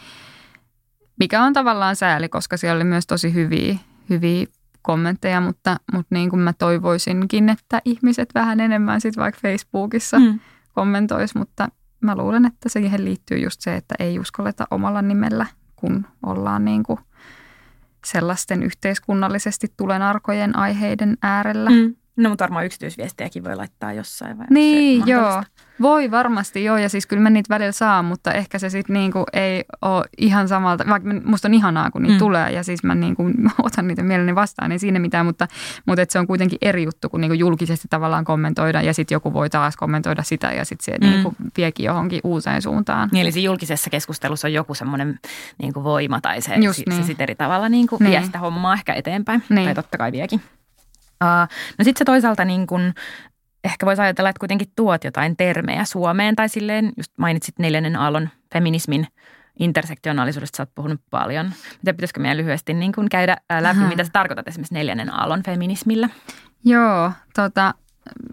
mikä on tavallaan sääli, koska siellä oli myös tosi hyviä, hyviä kommentteja, mutta, mutta niin kuin mä toivoisinkin, että ihmiset vähän enemmän sitten vaikka Facebookissa mm. kommentois, mutta mä luulen, että siihen liittyy just se, että ei uskalleta omalla nimellä, kun ollaan niin kuin sellaisten yhteiskunnallisesti tulenarkojen aiheiden äärellä. Mm. No mutta varmaan yksityisviestejäkin voi laittaa jossain vai Niin, joo. Voi varmasti, joo. Ja siis kyllä mä niitä välillä saan, mutta ehkä se sitten niinku ei ole ihan samalta, vaikka musta on ihanaa, kun niitä mm. tulee. Ja siis mä niinku otan niitä mielelläni vastaan, ei siinä mitään, mutta, mutta et se on kuitenkin eri juttu, kun niinku julkisesti tavallaan kommentoida ja sitten joku voi taas kommentoida sitä ja sitten se mm. niinku viekin johonkin uuseen suuntaan. Niin, eli siinä julkisessa keskustelussa on joku semmoinen niinku voima tai se, Just se, niin. se sitten eri tavalla niinku niin. vie sitä hommaa ehkä eteenpäin. Niin. Tai totta kai viekin. Uh, no sitten se toisaalta niin kun, ehkä voisi ajatella, että kuitenkin tuot jotain termejä Suomeen tai silleen, just mainitsit neljännen aallon feminismin intersektionaalisuudesta, sä oot puhunut paljon. Miten pitäisikö meidän lyhyesti niin kun käydä läpi, Aha. mitä sä tarkoitat esimerkiksi neljännen aallon feminismillä? Joo, tota,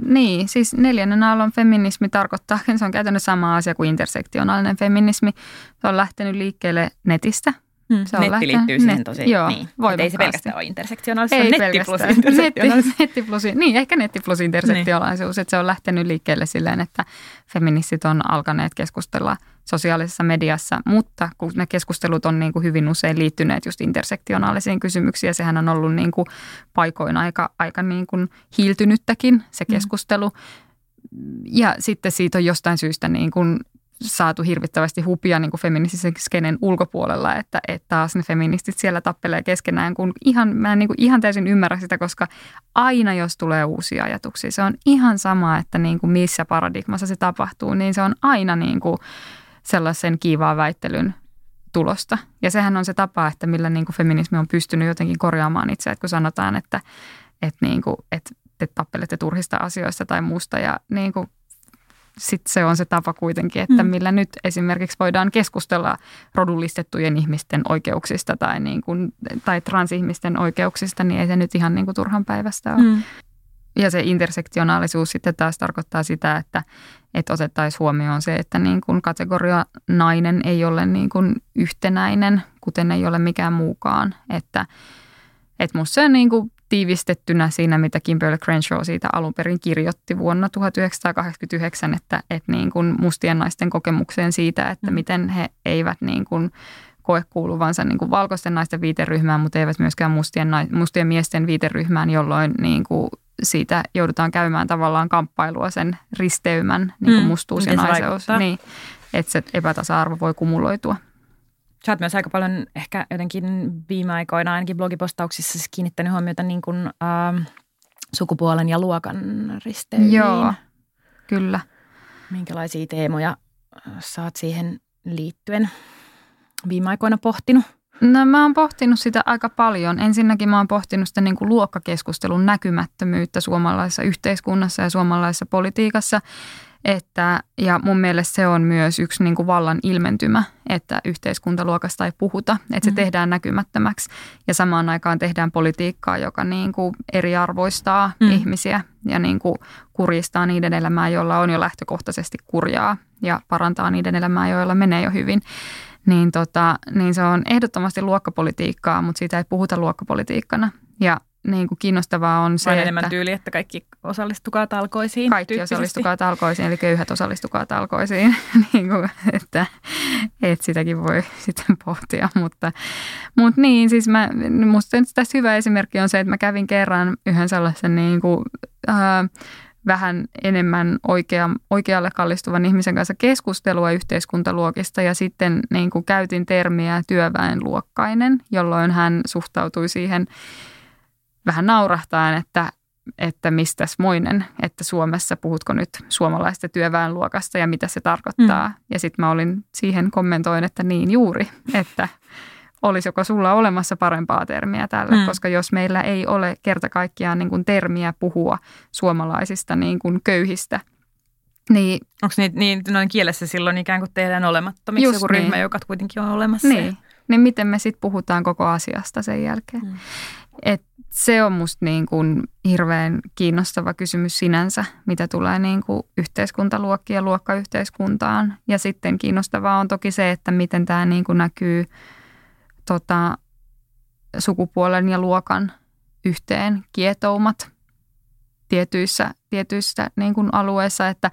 niin, siis neljännen aallon feminismi tarkoittaa, että se on käytännössä sama asia kuin intersektionaalinen feminismi. Se on lähtenyt liikkeelle netistä Hmm. Se on Netti liittyy siihen net, tosi, joo, niin. ei se pelkästään ole intersektionaalisuus, ei netti plus intersektionaalisuus. Netti, netti plus, niin, ehkä netti plus intersektionaalisuus, niin. että se on lähtenyt liikkeelle silleen, että feministit on alkaneet keskustella sosiaalisessa mediassa, mutta kun ne keskustelut on niin kuin hyvin usein liittyneet just intersektionaalisiin kysymyksiin, ja sehän on ollut niin kuin paikoin aika, aika niin kuin hiiltynyttäkin se hmm. keskustelu, mm. ja sitten siitä on jostain syystä niin kuin saatu hirvittävästi hupia niin kuin feministisen skenen ulkopuolella, että, että taas ne feministit siellä tappelee keskenään, kun ihan, mä en niin kuin ihan täysin ymmärrä sitä, koska aina jos tulee uusia ajatuksia, se on ihan sama, että niin kuin missä paradigmassa se tapahtuu, niin se on aina niin kuin sellaisen kiivaan väittelyn tulosta. Ja sehän on se tapa, että millä niin kuin feminismi on pystynyt jotenkin korjaamaan itse, että kun sanotaan, että, että, niin kuin, että te tappelette turhista asioista tai muusta ja niin kuin sitten se on se tapa kuitenkin, että mm. millä nyt esimerkiksi voidaan keskustella rodullistettujen ihmisten oikeuksista tai, niin kuin, tai transihmisten oikeuksista, niin ei se nyt ihan niin kuin turhan päivästä ole. Mm. Ja se intersektionaalisuus sitten taas tarkoittaa sitä, että, että otettaisiin huomioon se, että niin kuin kategoria nainen ei ole niin kuin yhtenäinen, kuten ei ole mikään muukaan. Että, että musta se on niin kuin tiivistettynä siinä, mitä Kimberly Crenshaw siitä alun perin kirjoitti vuonna 1989, että, että niin kuin mustien naisten kokemukseen siitä, että mm. miten he eivät niin kuin koe kuuluvansa niin kuin valkoisten naisten viiteryhmään, mutta eivät myöskään mustien, mustien miesten viiteryhmään, jolloin niin kuin siitä joudutaan käymään tavallaan kamppailua sen risteymän, niin kuin mm. mustuus ja naiseus. Niin, että se epätasa-arvo voi kumuloitua. Sä oot myös aika paljon ehkä jotenkin viime aikoina ainakin blogipostauksissa siis kiinnittänyt huomiota niin kuin, äh, sukupuolen ja luokan risteymiin. Joo, kyllä. Minkälaisia teemoja sä oot siihen liittyen viime aikoina pohtinut? No mä oon pohtinut sitä aika paljon. Ensinnäkin mä oon pohtinut sitä niin kuin luokkakeskustelun näkymättömyyttä suomalaisessa yhteiskunnassa ja suomalaisessa politiikassa. Että, ja mun mielestä se on myös yksi niin kuin vallan ilmentymä, että yhteiskuntaluokasta ei puhuta, että se mm. tehdään näkymättömäksi. Ja samaan aikaan tehdään politiikkaa, joka niin kuin eriarvoistaa mm. ihmisiä ja niin kuin kurjistaa niiden elämää, joilla on jo lähtökohtaisesti kurjaa ja parantaa niiden elämää, joilla menee jo hyvin. Niin, tota, niin se on ehdottomasti luokkapolitiikkaa, mutta siitä ei puhuta luokkapolitiikkana. Ja niin kuin kiinnostavaa on se, että... enemmän tyyli, että kaikki osallistukaa talkoisiin. Kaikki osallistukaa talkoisiin, eli köyhät osallistukaa talkoisiin. niin kuin, että, että sitäkin voi sitten pohtia. Mutta, mutta niin, siis mä, musta tässä hyvä esimerkki on se, että mä kävin kerran yhden sellaisen niin kuin, äh, vähän enemmän oikea, oikealle kallistuvan ihmisen kanssa keskustelua yhteiskuntaluokista ja sitten niin kuin käytin termiä työväenluokkainen, jolloin hän suhtautui siihen – vähän naurahtaen, että, että mistäs moinen, että Suomessa puhutko nyt suomalaista työväenluokasta ja mitä se tarkoittaa. Mm. Ja sitten mä olin siihen kommentoin, että niin juuri, että olisiko sulla olemassa parempaa termiä tälle, mm. koska jos meillä ei ole kerta kaikkiaan niin kuin termiä puhua suomalaisista niin kuin köyhistä, niin, Onko niin, niin noin kielessä silloin ikään kuin tehdään olemattomiksi joku niin. ryhmä, joka kuitenkin on olemassa? Niin, niin miten me sitten puhutaan koko asiasta sen jälkeen? Mm. Et se on musta niin kuin hirveän kiinnostava kysymys sinänsä, mitä tulee niin kuin yhteiskuntaluokkia luokkayhteiskuntaan. Ja sitten kiinnostavaa on toki se, että miten tämä niin kuin näkyy tota, sukupuolen ja luokan yhteen kietoumat tietyissä, tietyissä niin kuin alueissa, että,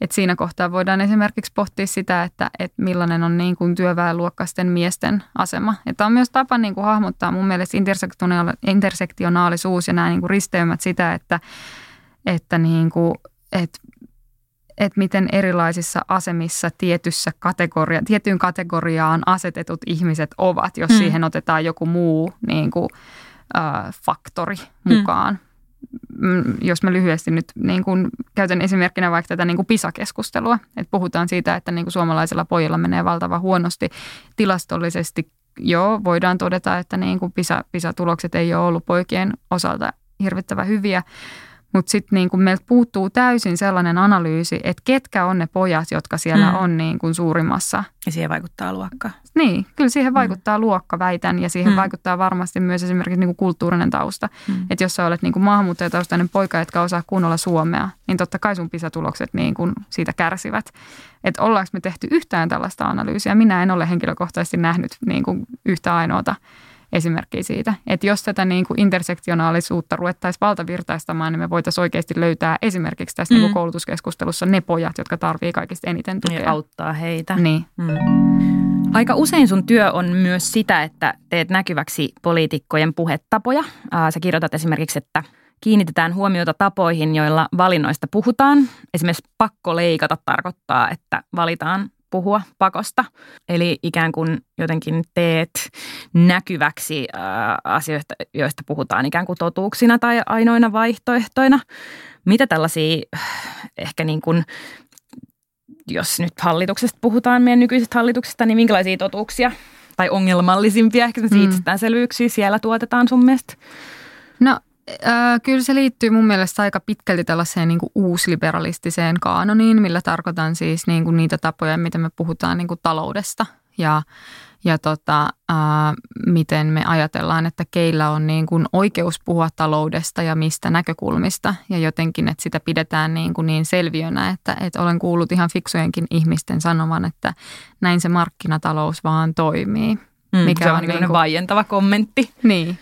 että siinä kohtaa voidaan esimerkiksi pohtia sitä, että, että millainen on niin kuin työväenluokkaisten miesten asema. Että on myös tapa niin kuin hahmottaa mun mielestä intersektionaalisuus ja nämä niin kuin risteymät sitä, että, että, niin kuin, että että miten erilaisissa asemissa tietyssä kategoria, tiettyyn kategoriaan asetetut ihmiset ovat, jos hmm. siihen otetaan joku muu niin kuin, äh, faktori mukaan. Hmm. Mm, jos mä lyhyesti nyt niin kun käytän esimerkkinä vaikka tätä niin PISA-keskustelua, että puhutaan siitä, että niin suomalaisilla pojilla menee valtava huonosti tilastollisesti. Joo, voidaan todeta, että niin PISA, PISA-tulokset ei ole ollut poikien osalta hirvittävän hyviä, Mutta sitten niin meiltä puuttuu täysin sellainen analyysi, että ketkä on ne pojat, jotka siellä mm. on niin kuin suurimmassa. Ja siihen vaikuttaa luokka. Niin, kyllä siihen mm. vaikuttaa mm. luokka, väitän, ja siihen mm. vaikuttaa varmasti myös esimerkiksi niin kuin kulttuurinen tausta. Mm. Että jos sä olet niin kuin maahanmuuttajataustainen poika, jotka osaa kunnolla suomea, niin totta kai sun pisatulokset niin kuin siitä kärsivät. Että ollaanko me tehty yhtään tällaista analyysiä? Minä en ole henkilökohtaisesti nähnyt niin kuin yhtä ainoata esimerkkiä siitä. Että jos tätä niin kuin intersektionaalisuutta ruvettaisiin valtavirtaistamaan, niin me voitaisiin oikeasti löytää esimerkiksi tässä niin mm. niin koulutuskeskustelussa ne pojat, jotka tarvitsevat kaikista eniten tukea. Ja auttaa heitä. Niin. Mm. Aika usein sun työ on myös sitä, että teet näkyväksi poliitikkojen puhetapoja. Sä kirjoitat esimerkiksi, että kiinnitetään huomiota tapoihin, joilla valinnoista puhutaan. Esimerkiksi pakko leikata tarkoittaa, että valitaan puhua pakosta. Eli ikään kuin jotenkin teet näkyväksi ää, asioista, joista puhutaan ikään kuin totuuksina tai ainoina vaihtoehtoina. Mitä tällaisia ehkä niin kuin, jos nyt hallituksesta puhutaan, meidän nykyisestä hallituksesta, niin minkälaisia totuuksia tai ongelmallisimpia ehkä mm. itsestäänselvyyksiä siellä tuotetaan sun mielestä? No Äh, kyllä se liittyy mun mielestä aika pitkälti tällaiseen niin kuin uusliberalistiseen kaanoniin, millä tarkoitan siis niin kuin niitä tapoja, miten me puhutaan niin kuin taloudesta ja, ja tota, äh, miten me ajatellaan, että keillä on niin kuin oikeus puhua taloudesta ja mistä näkökulmista ja jotenkin, että sitä pidetään niin, kuin niin selviönä, että, että olen kuullut ihan fiksujenkin ihmisten sanovan, että näin se markkinatalous vaan toimii. Mm, mikä se on, on niin kuin, vaientava kommentti. Niin,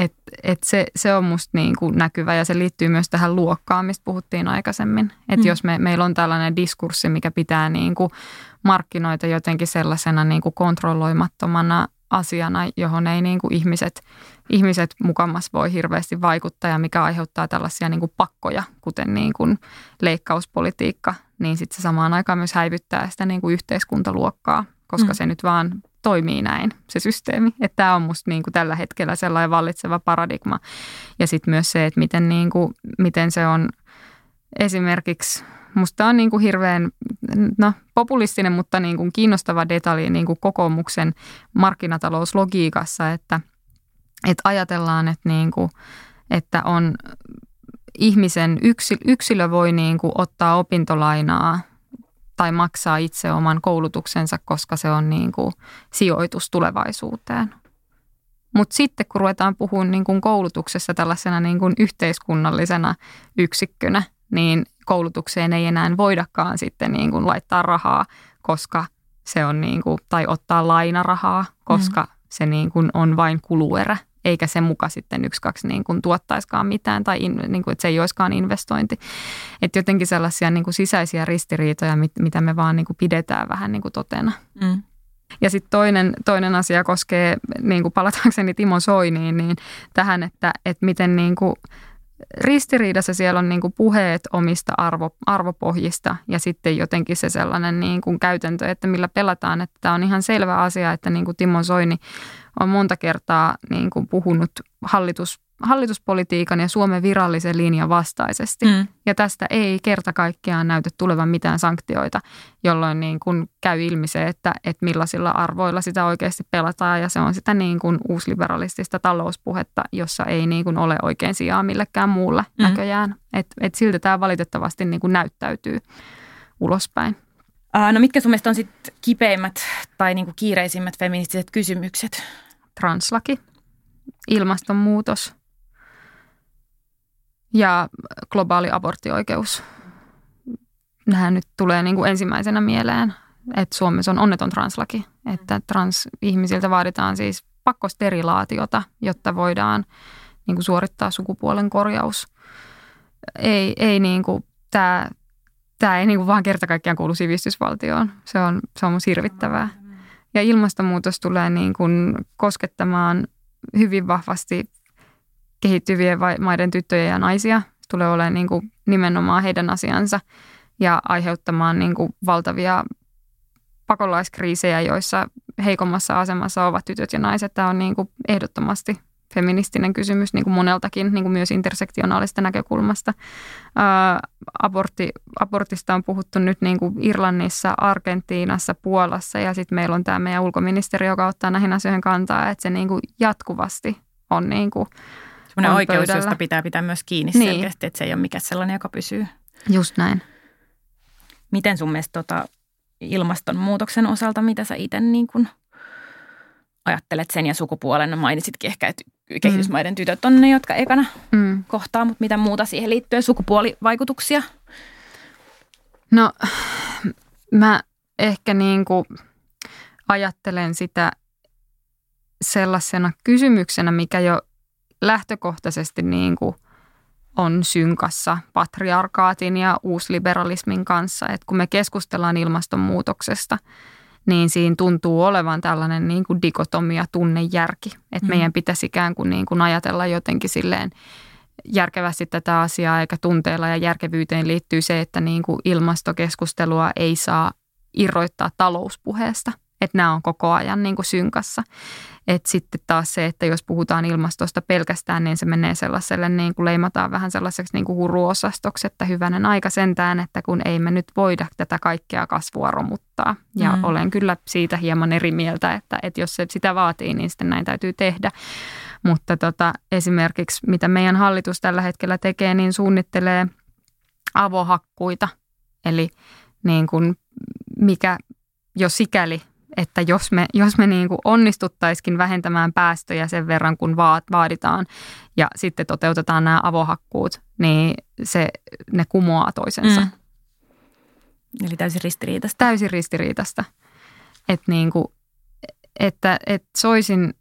et, et se, se on musta niin kuin näkyvä ja se liittyy myös tähän luokkaan, mistä puhuttiin aikaisemmin. Että mm. jos me, meillä on tällainen diskurssi, mikä pitää niin kuin markkinoita jotenkin sellaisena niin kuin kontrolloimattomana asiana, johon ei niin kuin ihmiset, ihmiset mukamas voi hirveästi vaikuttaa ja mikä aiheuttaa tällaisia niin kuin pakkoja, kuten niin kuin leikkauspolitiikka, niin sitten se samaan aikaan myös häivyttää sitä niin kuin yhteiskuntaluokkaa, koska mm. se nyt vaan toimii näin, se systeemi. Että tämä on musta niin kuin tällä hetkellä sellainen vallitseva paradigma. Ja sitten myös se, että miten, niin kuin, miten se on esimerkiksi, musta on niin kuin hirveän no, populistinen, mutta niin kuin kiinnostava detalji niin kuin kokoomuksen markkinatalouslogiikassa, että, että ajatellaan, että, niin kuin, että on ihmisen yksilö voi niin kuin ottaa opintolainaa tai maksaa itse oman koulutuksensa, koska se on niin kuin sijoitus tulevaisuuteen. Mutta sitten kun ruvetaan puhumaan niin kuin koulutuksessa tällaisena niin kuin yhteiskunnallisena yksikkönä, niin koulutukseen ei enää voidakaan sitten niin kuin laittaa rahaa, koska se on niin kuin, tai ottaa lainarahaa, koska mm. se niin kuin on vain kuluerä eikä se muka sitten yksi, kaksi niin kuin tuottaiskaan mitään tai in, niin kuin, että se ei olisikaan investointi. Että jotenkin sellaisia niin kuin sisäisiä ristiriitoja, mit, mitä me vaan niin kuin pidetään vähän niin kuin totena. Mm. Ja sitten toinen, toinen asia koskee, niin kuin palatakseni Timo Soiniin, niin tähän, että, että miten niin kuin ristiriidassa siellä on niin kuin puheet omista arvo, arvopohjista ja sitten jotenkin se sellainen niin kuin käytäntö, että millä pelataan. Että tämä on ihan selvä asia, että niin kuin Timo Soini on monta kertaa niin kuin puhunut hallitus, hallituspolitiikan ja Suomen virallisen linjan vastaisesti. Mm. Ja tästä ei kerta kaikkiaan näytä tulevan mitään sanktioita, jolloin niin kuin käy ilmi se, että, että millaisilla arvoilla sitä oikeasti pelataan. Ja se on sitä niin kuin uusliberalistista talouspuhetta, jossa ei niin kuin ole oikein sijaa millekään muulle mm. näköjään. Et, et siltä tämä valitettavasti niin kuin näyttäytyy ulospäin. No mitkä sun mielestä on sitten kipeimmät tai niinku kiireisimmät feministiset kysymykset? Translaki, ilmastonmuutos ja globaali aborttioikeus. Nämä nyt tulee niinku ensimmäisenä mieleen, että Suomessa on onneton translaki, että transihmisiltä vaaditaan siis pakkosterilaatiota, jotta voidaan niinku suorittaa sukupuolen korjaus. Ei, ei niinku, tämä tämä ei niin vaan kerta kaikkiaan kuulu sivistysvaltioon. Se on, se on hirvittävää. Ja ilmastonmuutos tulee niin kuin koskettamaan hyvin vahvasti kehittyvien maiden tyttöjä ja naisia. Tulee olemaan niin kuin nimenomaan heidän asiansa ja aiheuttamaan niin kuin valtavia pakolaiskriisejä, joissa heikommassa asemassa ovat tytöt ja naiset. Tämä on niin kuin ehdottomasti feministinen kysymys niin kuin moneltakin, niin kuin myös intersektionaalista näkökulmasta. Ää, abortti, abortista on puhuttu nyt niin kuin Irlannissa, Argentiinassa, Puolassa ja sitten meillä on tämä meidän ulkoministeri, joka ottaa näihin asioihin kantaa, että se niin kuin jatkuvasti on niin kuin Semmoinen oikeus, pöydällä. josta pitää pitää myös kiinni Niin. selkeästi, että se ei ole mikään sellainen, joka pysyy. Just näin. Miten sun mielestä tota, ilmastonmuutoksen osalta, mitä sä itse niin kun ajattelet sen ja sukupuolen? Mainitsitkin ehkä, että kehitysmaiden tytöt on ne, jotka ekana Mm. kohtaa, mutta mitä muuta siihen liittyy, sukupuolivaikutuksia? No mä ehkä niin kuin ajattelen sitä sellaisena kysymyksenä, mikä jo lähtökohtaisesti niin kuin on synkassa patriarkaatin ja uusliberalismin kanssa. Et kun me keskustellaan ilmastonmuutoksesta, niin siinä tuntuu olevan tällainen niin kuin dikotomia tunnejärki. Että Mm. meidän pitäisi ikään kuin, niin kuin ajatella jotenkin silleen järkevästi tätä asiaa, eikä tunteella ja järkevyyteen liittyy se, että niin kuin ilmastokeskustelua ei saa irroittaa talouspuheesta. Että nämä on koko ajan niin kuin synkassa. Et sitten taas se, että jos puhutaan ilmastosta pelkästään, niin se menee sellaiselle, niin kuin leimataan vähän sellaiseksi niin kuin huruosastoksi, että hyvänen aika sentään, että kun ei me nyt voida tätä kaikkea kasvua romuttaa. Ja Mm. olen kyllä siitä hieman eri mieltä, että, että jos se sitä vaatii, niin sitten näin täytyy tehdä. Mutta tota, esimerkiksi mitä meidän hallitus tällä hetkellä tekee, niin suunnittelee avohakkuita. Eli niin kuin mikä jo sikäli, että jos me, jos me niin kuin onnistuttaisikin vähentämään päästöjä sen verran, kun vaaditaan ja sitten toteutetaan nämä avohakkuut, niin se, ne kumoaa toisensa. Mm. Eli täysin ristiriitasta. Täysin ristiriitasta. Et niin kuin, että, että soisin,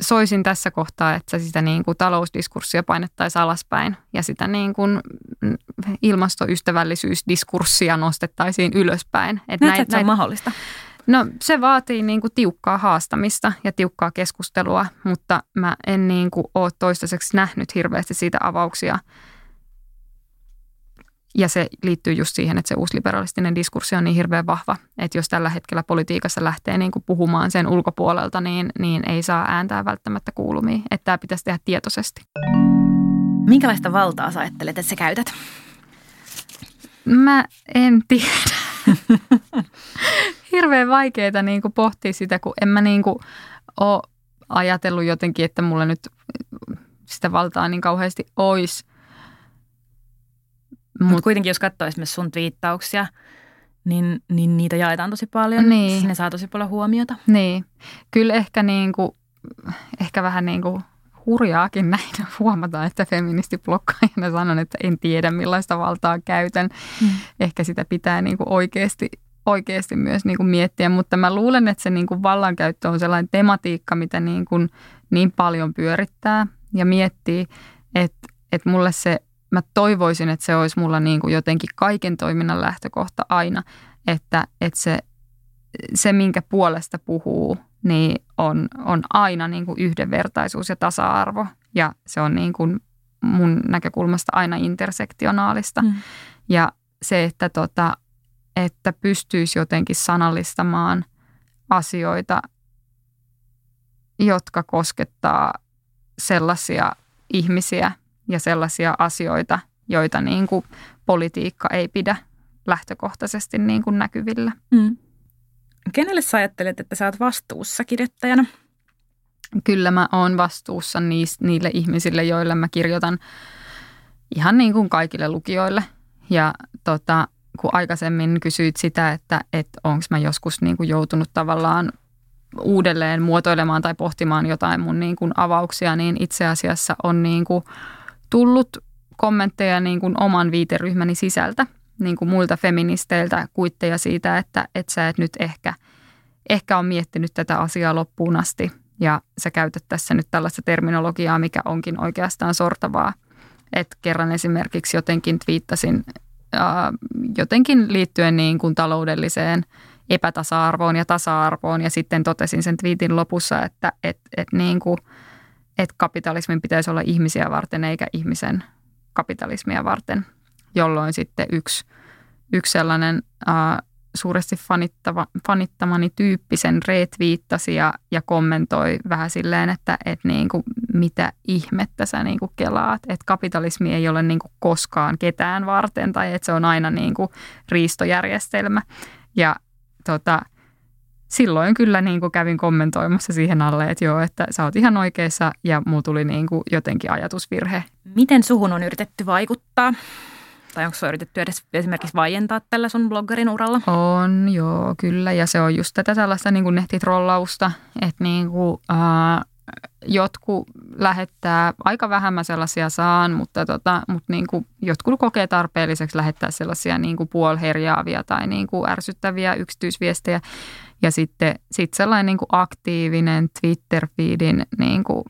soisin tässä kohtaa, että sitä niin kuin talousdiskurssia painettaisiin alaspäin ja sitä niin kuin ilmastoystävällisyysdiskurssia nostettaisiin ylöspäin. Et Näetkö, että se on mahdollista? No se vaatii niin kuin tiukkaa haastamista ja tiukkaa keskustelua, mutta mä en niin kuin ole toistaiseksi nähnyt hirveästi siitä avauksia. Ja se liittyy just siihen, että se uusliberalistinen diskurssi on niin hirveän vahva, että jos tällä hetkellä politiikassa lähtee niin kuin puhumaan sen ulkopuolelta, niin, niin ei saa ääntää välttämättä kuulumiin. Että tämä pitäisi tehdä tietoisesti. Minkälaista valtaa sä ajattelet, että sä käytät? Mä en tiedä. Hirveän vaikeaa niin kuin pohtia sitä, kun en mä niin kuin ole ajatellut jotenkin, että mulla nyt sitä valtaa niin kauheasti olisi. Mutta Mut, kuitenkin, jos katsoo esimerkiksi sun twiittauksia, niin, niin niitä jaetaan tosi paljon. Niin. Ne saa tosi paljon huomiota. niin, kyllä ehkä, niin kuin, ehkä vähän niin kuin hurjaakin näin huomata, että feministiblokkaajana sanon, että en tiedä millaista valtaa käytän. Mm. Ehkä sitä pitää niin kuin oikeasti, oikeasti myös niin kuin miettiä, mutta mä luulen, että se niin kuin vallankäyttö on sellainen tematiikka, mitä niin, kuin niin paljon pyörittää ja miettii, että, että mulle se, mä toivoisin, että se olisi mulla niin kuin jotenkin kaiken toiminnan lähtökohta aina, että, että se, se, minkä puolesta puhuu, niin on, on aina niin kuin yhdenvertaisuus ja tasa-arvo ja se on niin kuin mun näkökulmasta aina intersektionaalista. Mm. Ja se, että, tota, että pystyisi jotenkin sanallistamaan asioita, jotka koskettaa sellaisia ihmisiä ja sellaisia asioita, joita niin kuin politiikka ei pidä lähtökohtaisesti niin kuin näkyvillä. Mm. Kenelle sä ajattelet, että sä oot vastuussa kirjoittajana? Kyllä mä oon vastuussa niis, niille ihmisille, joille mä kirjoitan ihan niin kuin kaikille lukijoille. Ja tota, kun aikaisemmin kysyit sitä, että, että onko mä joskus niin kuin joutunut tavallaan uudelleen muotoilemaan tai pohtimaan jotain mun niin kuin avauksia, niin itse asiassa on niin kuin tullut kommentteja niin kuin oman viiteryhmäni sisältä, niin kuin muilta feministeiltä kuitteja siitä, että, että sä et nyt ehkä, ehkä on miettinyt tätä asiaa loppuun asti ja sä käytät tässä nyt tällaista terminologiaa, mikä onkin oikeastaan sortavaa. Että kerran esimerkiksi jotenkin twiittasin jotenkin liittyen niin kuin taloudelliseen epätasa-arvoon ja tasa-arvoon. Ja sitten totesin sen twiitin lopussa, että et, et niin kuin, et kapitalismin pitäisi olla ihmisiä varten eikä ihmisen kapitalismia varten, jolloin sitten yksi, yksi sellainen ää, suuresti fanittava, fanittamani tyyppisen retviittasi ja, ja kommentoi vähän silleen, että et niin kuin, mitä ihmettä sä niin kuin kelaat, että kapitalismi ei ole niin kuin koskaan ketään varten tai että se on aina niin kuin riistojärjestelmä. Ja tota, silloin kyllä niin kuin kävin kommentoimassa siihen alle, että joo, että sä oot ihan oikeassa ja mulla tuli niin kuin jotenkin ajatusvirhe. Miten suhun on yritetty vaikuttaa? Tai onko se yritetty edes esimerkiksi vaientaa tällä sun bloggerin uralla? On, joo, kyllä. Ja se on just tätä sellaista niin kuin nettitrollausta, että niin kuin, äh, jotkut lähettää, aika vähän mä sellaisia saan, mutta, tota, mutta niin kuin jotkut kokee tarpeelliseksi lähettää sellaisia niin kuin puolherjaavia tai niin kuin ärsyttäviä yksityisviestejä. Ja sitten sit sellainen niin kuin aktiivinen Twitter-feedin niin kuin,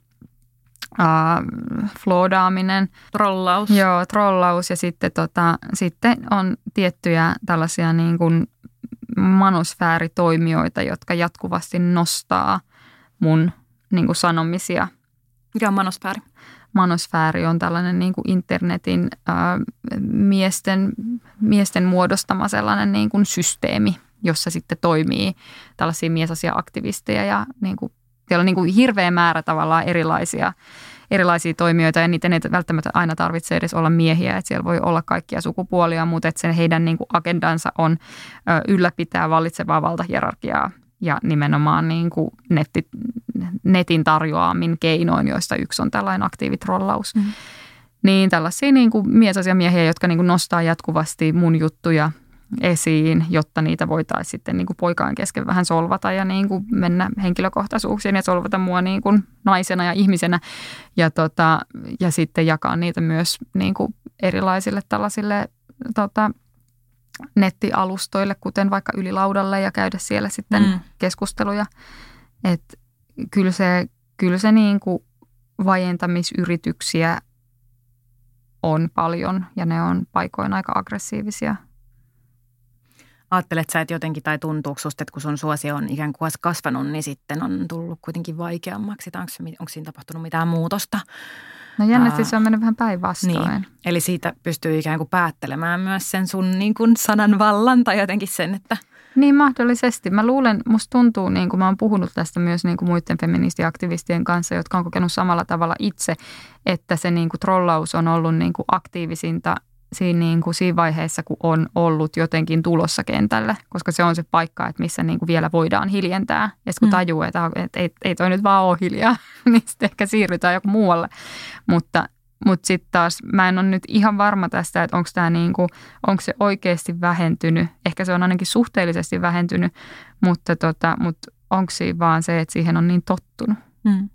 äh, floodaaminen. Trollaus. Joo, trollaus. Ja sitten, tota, sitten on tiettyjä tällaisia niin kuin manosfääritoimijoita, jotka jatkuvasti nostaa mun niin kuin sanomisia. Mikä on manosfääri? Manosfääri on tällainen niin kuin internetin ää, miesten, miesten muodostama sellainen niin kuin systeemi, jossa sitten toimii tällaisia miesasia-aktivisteja ja niin kuin, siellä on niin kuin hirveä määrä tavallaan erilaisia, erilaisia toimijoita ja niitä ei välttämättä aina tarvitse edes olla miehiä, että siellä voi olla kaikkia sukupuolia, mutta että sen heidän niin kuin agendansa on ylläpitää vallitsevaa valtahierarkiaa ja nimenomaan niin kuin netti, netin tarjoamin keinoin, joista yksi on tällainen aktiivitrollaus. Mm. Niin tällaisia niin kuin miesasiamiehiä, jotka niin kuin nostaa jatkuvasti mun juttuja esiin, jotta niitä voitaisiin sitten niin kuin poikaan kesken vähän solvata ja niin kuin mennä henkilökohtaisuuksiin ja solvata mua niin kuin naisena ja ihmisenä. Ja, tota, ja sitten jakaa niitä myös niin kuin erilaisille tällaisille tota, nettialustoille, kuten vaikka ylilaudalle ja käydä siellä sitten mm. keskusteluja. Että kyllä se, kyllä se niin kuin vajentamisyrityksiä on paljon ja ne on paikoin aika aggressiivisia. Ajattelet sä, että jotenkin tai tuntuuko susta, että kun sun suosio on ikään kuin kasvanut, niin sitten on tullut kuitenkin vaikeammaksi? Tai onko, onko siinä tapahtunut mitään muutosta? No jännästi se on mennyt vähän päinvastoin. Niin. Eli siitä pystyy ikään kuin päättelemään myös sen sun niin kuin sananvallan tai jotenkin sen, että – niin mahdollisesti. Mä luulen, musta tuntuu, niin kuin mä oon puhunut tästä myös niin kuin muiden feministiaktivistien kanssa, jotka on kokenut samalla tavalla itse, että se niin kuin trollaus on ollut niin kuin aktiivisinta siinä, niin kuin siinä vaiheessa, kun on ollut jotenkin tulossa kentälle, koska se on se paikka, että missä niin kuin vielä voidaan hiljentää. Ja sitten kun mm. tajuu, että, että ei, ei toi nyt vaan ole hiljaa, niin sitten ehkä siirrytään joku muualle. Mutta mutta sitten taas mä en ole nyt ihan varma tästä, että onko tämä niinku, onko se oikeasti vähentynyt. Ehkä se on ainakin suhteellisesti vähentynyt, mutta tota, mut onko siinä vaan se, että siihen on niin tottunut. Mm.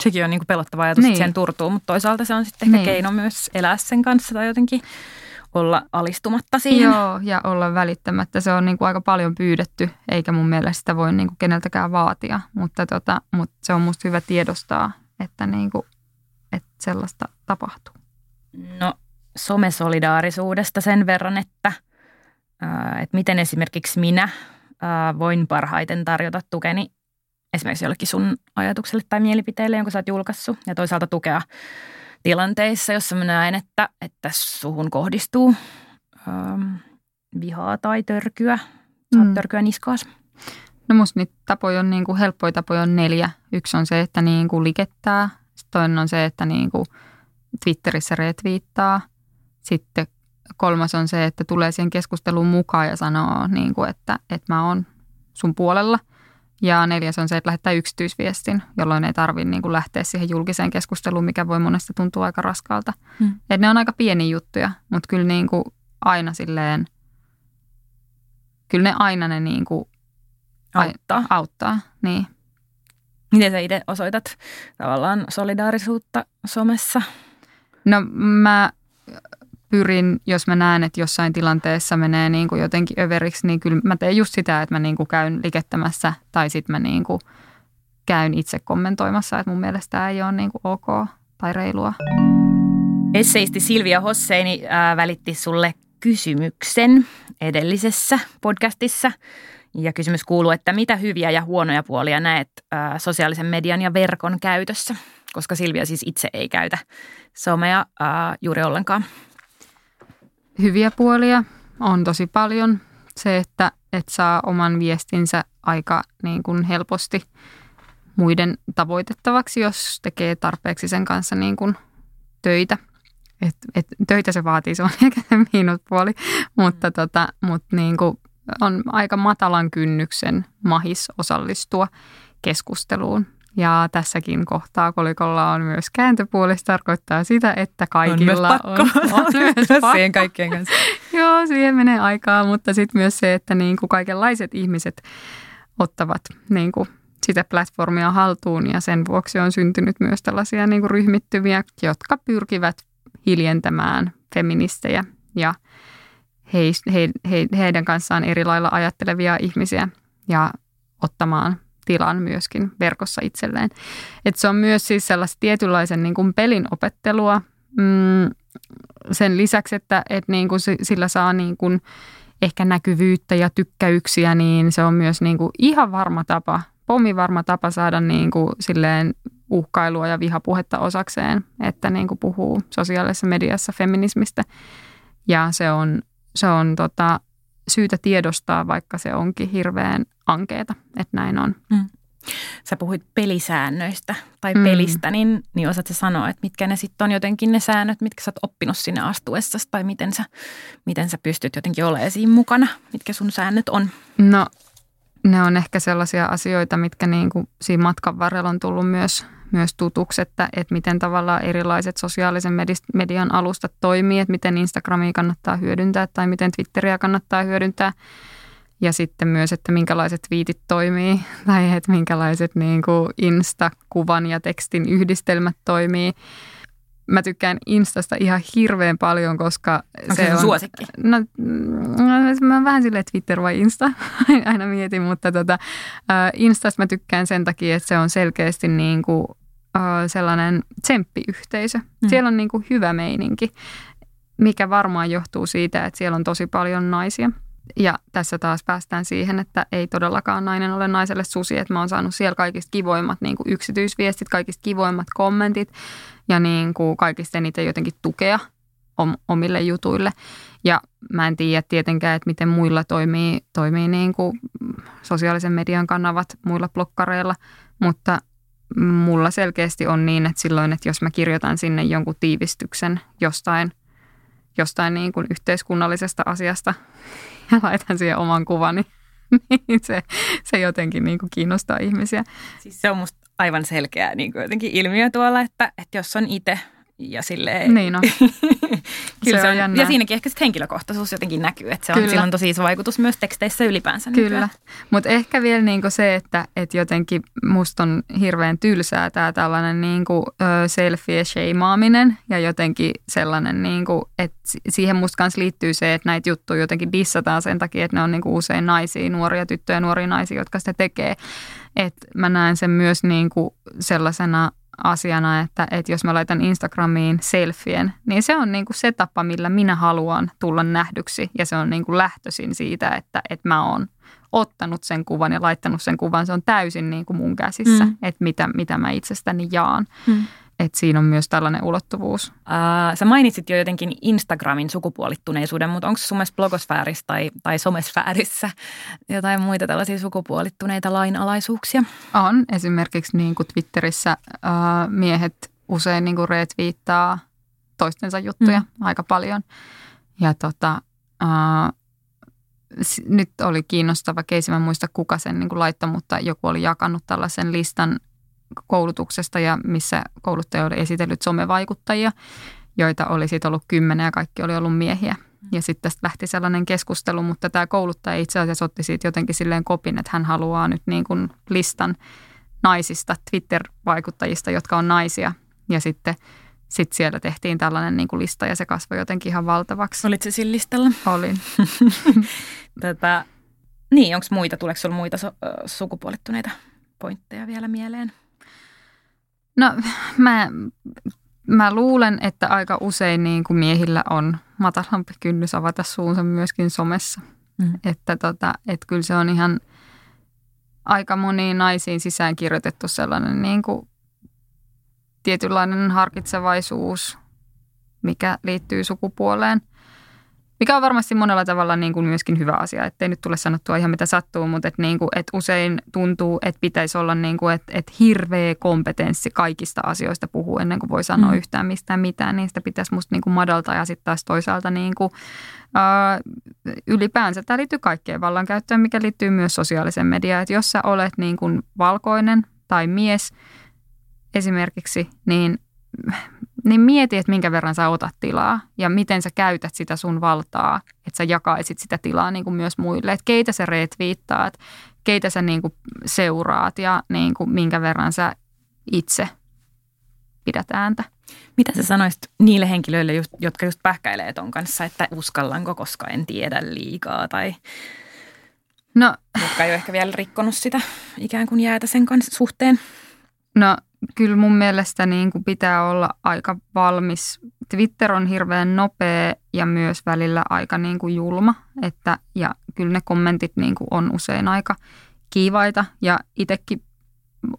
Sekin on niinku pelottava ajatus, niin. että sen turtuu, mutta toisaalta se on sitten ehkä niin. keino myös elää sen kanssa tai jotenkin olla alistumatta siihen. Joo, ja olla välittämättä. Se on niinku aika paljon pyydetty, eikä mun mielestä sitä voi niinku keneltäkään vaatia, mutta, tota, mutta se on musta hyvä tiedostaa, että niinku että sellaista tapahtuu? No somesolidaarisuudesta sen verran, että, että miten esimerkiksi minä voin parhaiten tarjota tukeni esimerkiksi jollekin sun ajatukselle tai mielipiteelle, jonka sä oot julkaissut, ja toisaalta tukea tilanteissa, jossa mä näen, että, että suhun kohdistuu ähm, vihaa tai törkyä. Saat mm. törkyä niskaas. No musta niitä tapoja on niin kuin helppoja tapoja on neljä. Yksi on se, että niin kuin likettää Toinen on se, että niin kuin Twitterissä retviittaa. Sitten kolmas on se, että tulee siihen keskusteluun mukaan ja sanoo, niin kuin, että, että mä oon sun puolella. Ja neljäs on se, että lähettää yksityisviestin, jolloin ei tarvitse niin lähteä siihen julkiseen keskusteluun, mikä voi monesti tuntua aika raskaalta. Hmm. Et ne on aika pieniä juttuja, mutta kyllä niin kuin aina silleen, kyllä ne aina ne niin kuin auttaa. auttaa niin. Miten sä itse osoitat tavallaan solidaarisuutta somessa? No mä pyrin, jos mä näen, että jossain tilanteessa menee niin kuin jotenkin överiksi, niin kyllä mä teen just sitä, että mä niin kuin käyn likettämässä tai sitten mä niin kuin käyn itse kommentoimassa, että mun mielestä tämä ei ole niin kuin ok tai reilua. Esseisti Silvia Hosseini äh, välitti sulle kysymyksen edellisessä podcastissa – ja kysymys kuuluu, että mitä hyviä ja huonoja puolia näet ää, sosiaalisen median ja verkon käytössä? Koska Silvia siis itse ei käytä somea ää, juuri ollenkaan. Hyviä puolia on tosi paljon. Se, että, että saa oman viestinsä aika niin kuin helposti muiden tavoitettavaksi, jos tekee tarpeeksi sen kanssa niin kuin töitä. Et, et, töitä se vaatii, se on ehkä se miinuspuoli, mutta, tota, mutta niin kuin on aika matalan kynnyksen mahis osallistua keskusteluun. Ja tässäkin kohtaa kolikolla on myös kääntöpuoli. Se tarkoittaa sitä, että kaikilla on, on, on myös pakko. siihen kaikkien kanssa. Joo, siihen menee aikaa, mutta sitten myös se, että niin kuin kaikenlaiset ihmiset ottavat niin kuin sitä platformia haltuun ja sen vuoksi on syntynyt myös tällaisia niin kuin ryhmittymiä, jotka pyrkivät hiljentämään feministejä ja he, he, he, heidän kanssaan eri lailla ajattelevia ihmisiä ja ottamaan tilan myöskin verkossa itselleen. Et se on myös siis sellaista tietynlaisen niin kuin pelin opettelua mm, sen lisäksi, että et niin kuin sillä saa niin kuin ehkä näkyvyyttä ja tykkäyksiä, niin se on myös niin kuin ihan varma tapa, pommivarma tapa saada niin kuin silleen uhkailua ja vihapuhetta osakseen, että niin kuin puhuu sosiaalisessa mediassa feminismistä. Ja se on, se on tota, syytä tiedostaa, vaikka se onkin hirveän ankeeta, että näin on. Mm. Sä puhuit pelisäännöistä tai mm. pelistä, niin, niin osaatko sanoa, että mitkä ne sitten on jotenkin ne säännöt, mitkä sä oot oppinut sinne astuessa tai miten sä, miten sä pystyt jotenkin olemaan siinä mukana, mitkä sun säännöt on? No ne on ehkä sellaisia asioita, mitkä niin kuin siinä matkan varrella on tullut myös myös tutuksi, että, että miten tavallaan erilaiset sosiaalisen median alustat toimii, että miten Instagramia kannattaa hyödyntää tai miten Twitteriä kannattaa hyödyntää. Ja sitten myös, että minkälaiset viitit toimii tai että minkälaiset niin kuin Insta-kuvan ja tekstin yhdistelmät toimii. Mä tykkään Instasta ihan hirveän paljon, koska Onko se, se on... suosikki? No, no, mä vähän silleen Twitter vai Insta, aina mietin, mutta tota, Instasta mä tykkään sen takia, että se on selkeästi niin kuin sellainen tsemppiyhteisö. Mm. Siellä on niin kuin hyvä meininki, mikä varmaan johtuu siitä, että siellä on tosi paljon naisia. Ja tässä taas päästään siihen, että ei todellakaan nainen ole naiselle susi, että mä oon saanut siellä kaikista kivoimmat niin kuin yksityisviestit, kaikista kivoimmat kommentit ja niin kuin kaikista eniten jotenkin tukea omille jutuille. Ja mä en tiedä tietenkään, että miten muilla toimii, toimii niin kuin sosiaalisen median kanavat muilla blokkareilla, mutta mulla selkeästi on niin, että silloin, että jos mä kirjoitan sinne jonkun tiivistyksen jostain, jostain niin kuin yhteiskunnallisesta asiasta ja laitan siihen oman kuvani, niin se, se jotenkin niin kuin kiinnostaa ihmisiä. Siis se on musta aivan selkeä niin kuin jotenkin ilmiö tuolla, että, että jos on itse ja silleen... Niin on. Kyllä se on, se on ja siinäkin ehkä sitten henkilökohtaisuus jotenkin näkyy, että se on, sillä on tosi iso vaikutus myös teksteissä ylipäänsä. Kyllä, mutta ehkä vielä niinku se, että et jotenkin musta on hirveän tylsää tämä tällainen niinku, selfie-shameaaminen ja jotenkin sellainen, niinku, että siihen musta kanssa liittyy se, että näitä juttuja jotenkin dissataan sen takia, että ne on niinku usein naisia, nuoria tyttöjä, nuoria naisia, jotka sitä tekee. Et mä näen sen myös niinku sellaisena asiana, että, että jos mä laitan Instagramiin selfien, niin se on niin kuin se tapa, millä minä haluan tulla nähdyksi. Ja se on niin kuin lähtöisin siitä, että, että mä oon ottanut sen kuvan ja laittanut sen kuvan. Se on täysin niin kuin mun käsissä, mm. että mitä, mitä mä itsestäni jaan. Mm että siinä on myös tällainen ulottuvuus. Uh, sä mainitsit jo jotenkin Instagramin sukupuolittuneisuuden, mutta onko sun mielestä blogosfäärissä tai, tai somesfäärissä jotain muita tällaisia sukupuolittuneita lainalaisuuksia? On. Esimerkiksi niin kuin Twitterissä uh, miehet usein niin kuin retweettaa toistensa juttuja mm. aika paljon. Ja tota, uh, nyt oli kiinnostava keisi, mä en muista kuka sen niin kuin laittoi, mutta joku oli jakanut tällaisen listan koulutuksesta ja missä kouluttaja oli esitellyt somevaikuttajia, joita oli sitten ollut kymmenen ja kaikki oli ollut miehiä. Ja sitten tästä lähti sellainen keskustelu, mutta tämä kouluttaja itse asiassa otti siitä jotenkin silleen kopin, että hän haluaa nyt niin kuin listan naisista, Twitter-vaikuttajista, jotka on naisia. Ja sitten sit siellä tehtiin tällainen niin kuin lista ja se kasvoi jotenkin ihan valtavaksi. Olitko sillä listalla? Olin. Tätä, niin, onko muita, tuleeko sinulla muita su- sukupuolittuneita pointteja vielä mieleen? No mä, mä luulen, että aika usein niin kuin miehillä on matalampi kynnys avata suunsa myöskin somessa. Mm. Että tota, et kyllä se on ihan aika moniin naisiin sisään kirjoitettu sellainen niin kuin tietynlainen harkitsevaisuus, mikä liittyy sukupuoleen. Mikä on varmasti monella tavalla niin kuin myöskin hyvä asia, ettei nyt tule sanottua ihan mitä sattuu, mutta että niin kuin, että usein tuntuu, että pitäisi olla niin kuin, että, että hirveä kompetenssi kaikista asioista puhuu ennen kuin voi sanoa mm. yhtään mistään mitään, niin sitä pitäisi musta niin kuin madaltaa ja sitten taas toisaalta niin kuin, uh, ylipäänsä tämä liittyy kaikkeen vallankäyttöön, mikä liittyy myös sosiaaliseen mediaan, että jos sä olet niin kuin valkoinen tai mies esimerkiksi, niin niin mieti, että minkä verran sä otat tilaa ja miten sä käytät sitä sun valtaa, että sä jakaisit sitä tilaa niin kuin myös muille. Että keitä sä retviittaat, keitä sä niin kuin seuraat ja niin kuin minkä verran sä itse pidät ääntä. Mitä sä sanoisit niille henkilöille, just, jotka just pähkäilee ton kanssa, että uskallanko, koska en tiedä liikaa tai no, jotka ei ole ehkä vielä rikkonut sitä ikään kuin jäätä sen kanssa suhteen? No kyllä mun mielestä niin kuin pitää olla aika valmis. Twitter on hirveän nopea ja myös välillä aika niin kuin julma. Että, ja kyllä ne kommentit niin kuin on usein aika kiivaita ja itsekin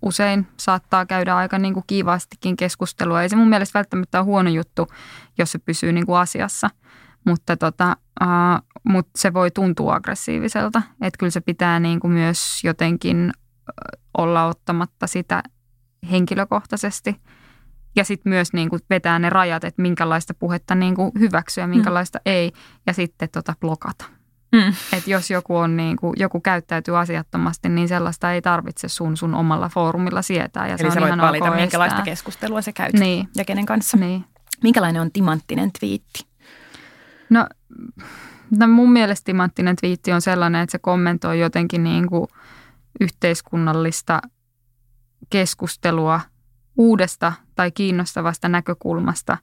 usein saattaa käydä aika niin kuin kiivaastikin keskustelua. Ei se mun mielestä välttämättä ole huono juttu, jos se pysyy niin kuin asiassa, mutta, tota, uh, mutta se voi tuntua aggressiiviselta. Että kyllä se pitää niin kuin myös jotenkin olla ottamatta sitä henkilökohtaisesti. Ja sitten myös niin kuin vetää ne rajat, että minkälaista puhetta niin kuin hyväksyä ja minkälaista mm. ei. Ja sitten tota blokata. Mm. Että jos joku, on niin kuin, joku käyttäytyy asiattomasti, niin sellaista ei tarvitse sun sun omalla foorumilla sietää. Ja Eli se sä voit valita, minkälaista estää. keskustelua sä käyt niin. ja kenen kanssa. Niin. Minkälainen on timanttinen twiitti? No, no mun mielestä timanttinen twiitti on sellainen, että se kommentoi jotenkin niin kuin yhteiskunnallista – keskustelua uudesta tai kiinnostavasta näkökulmasta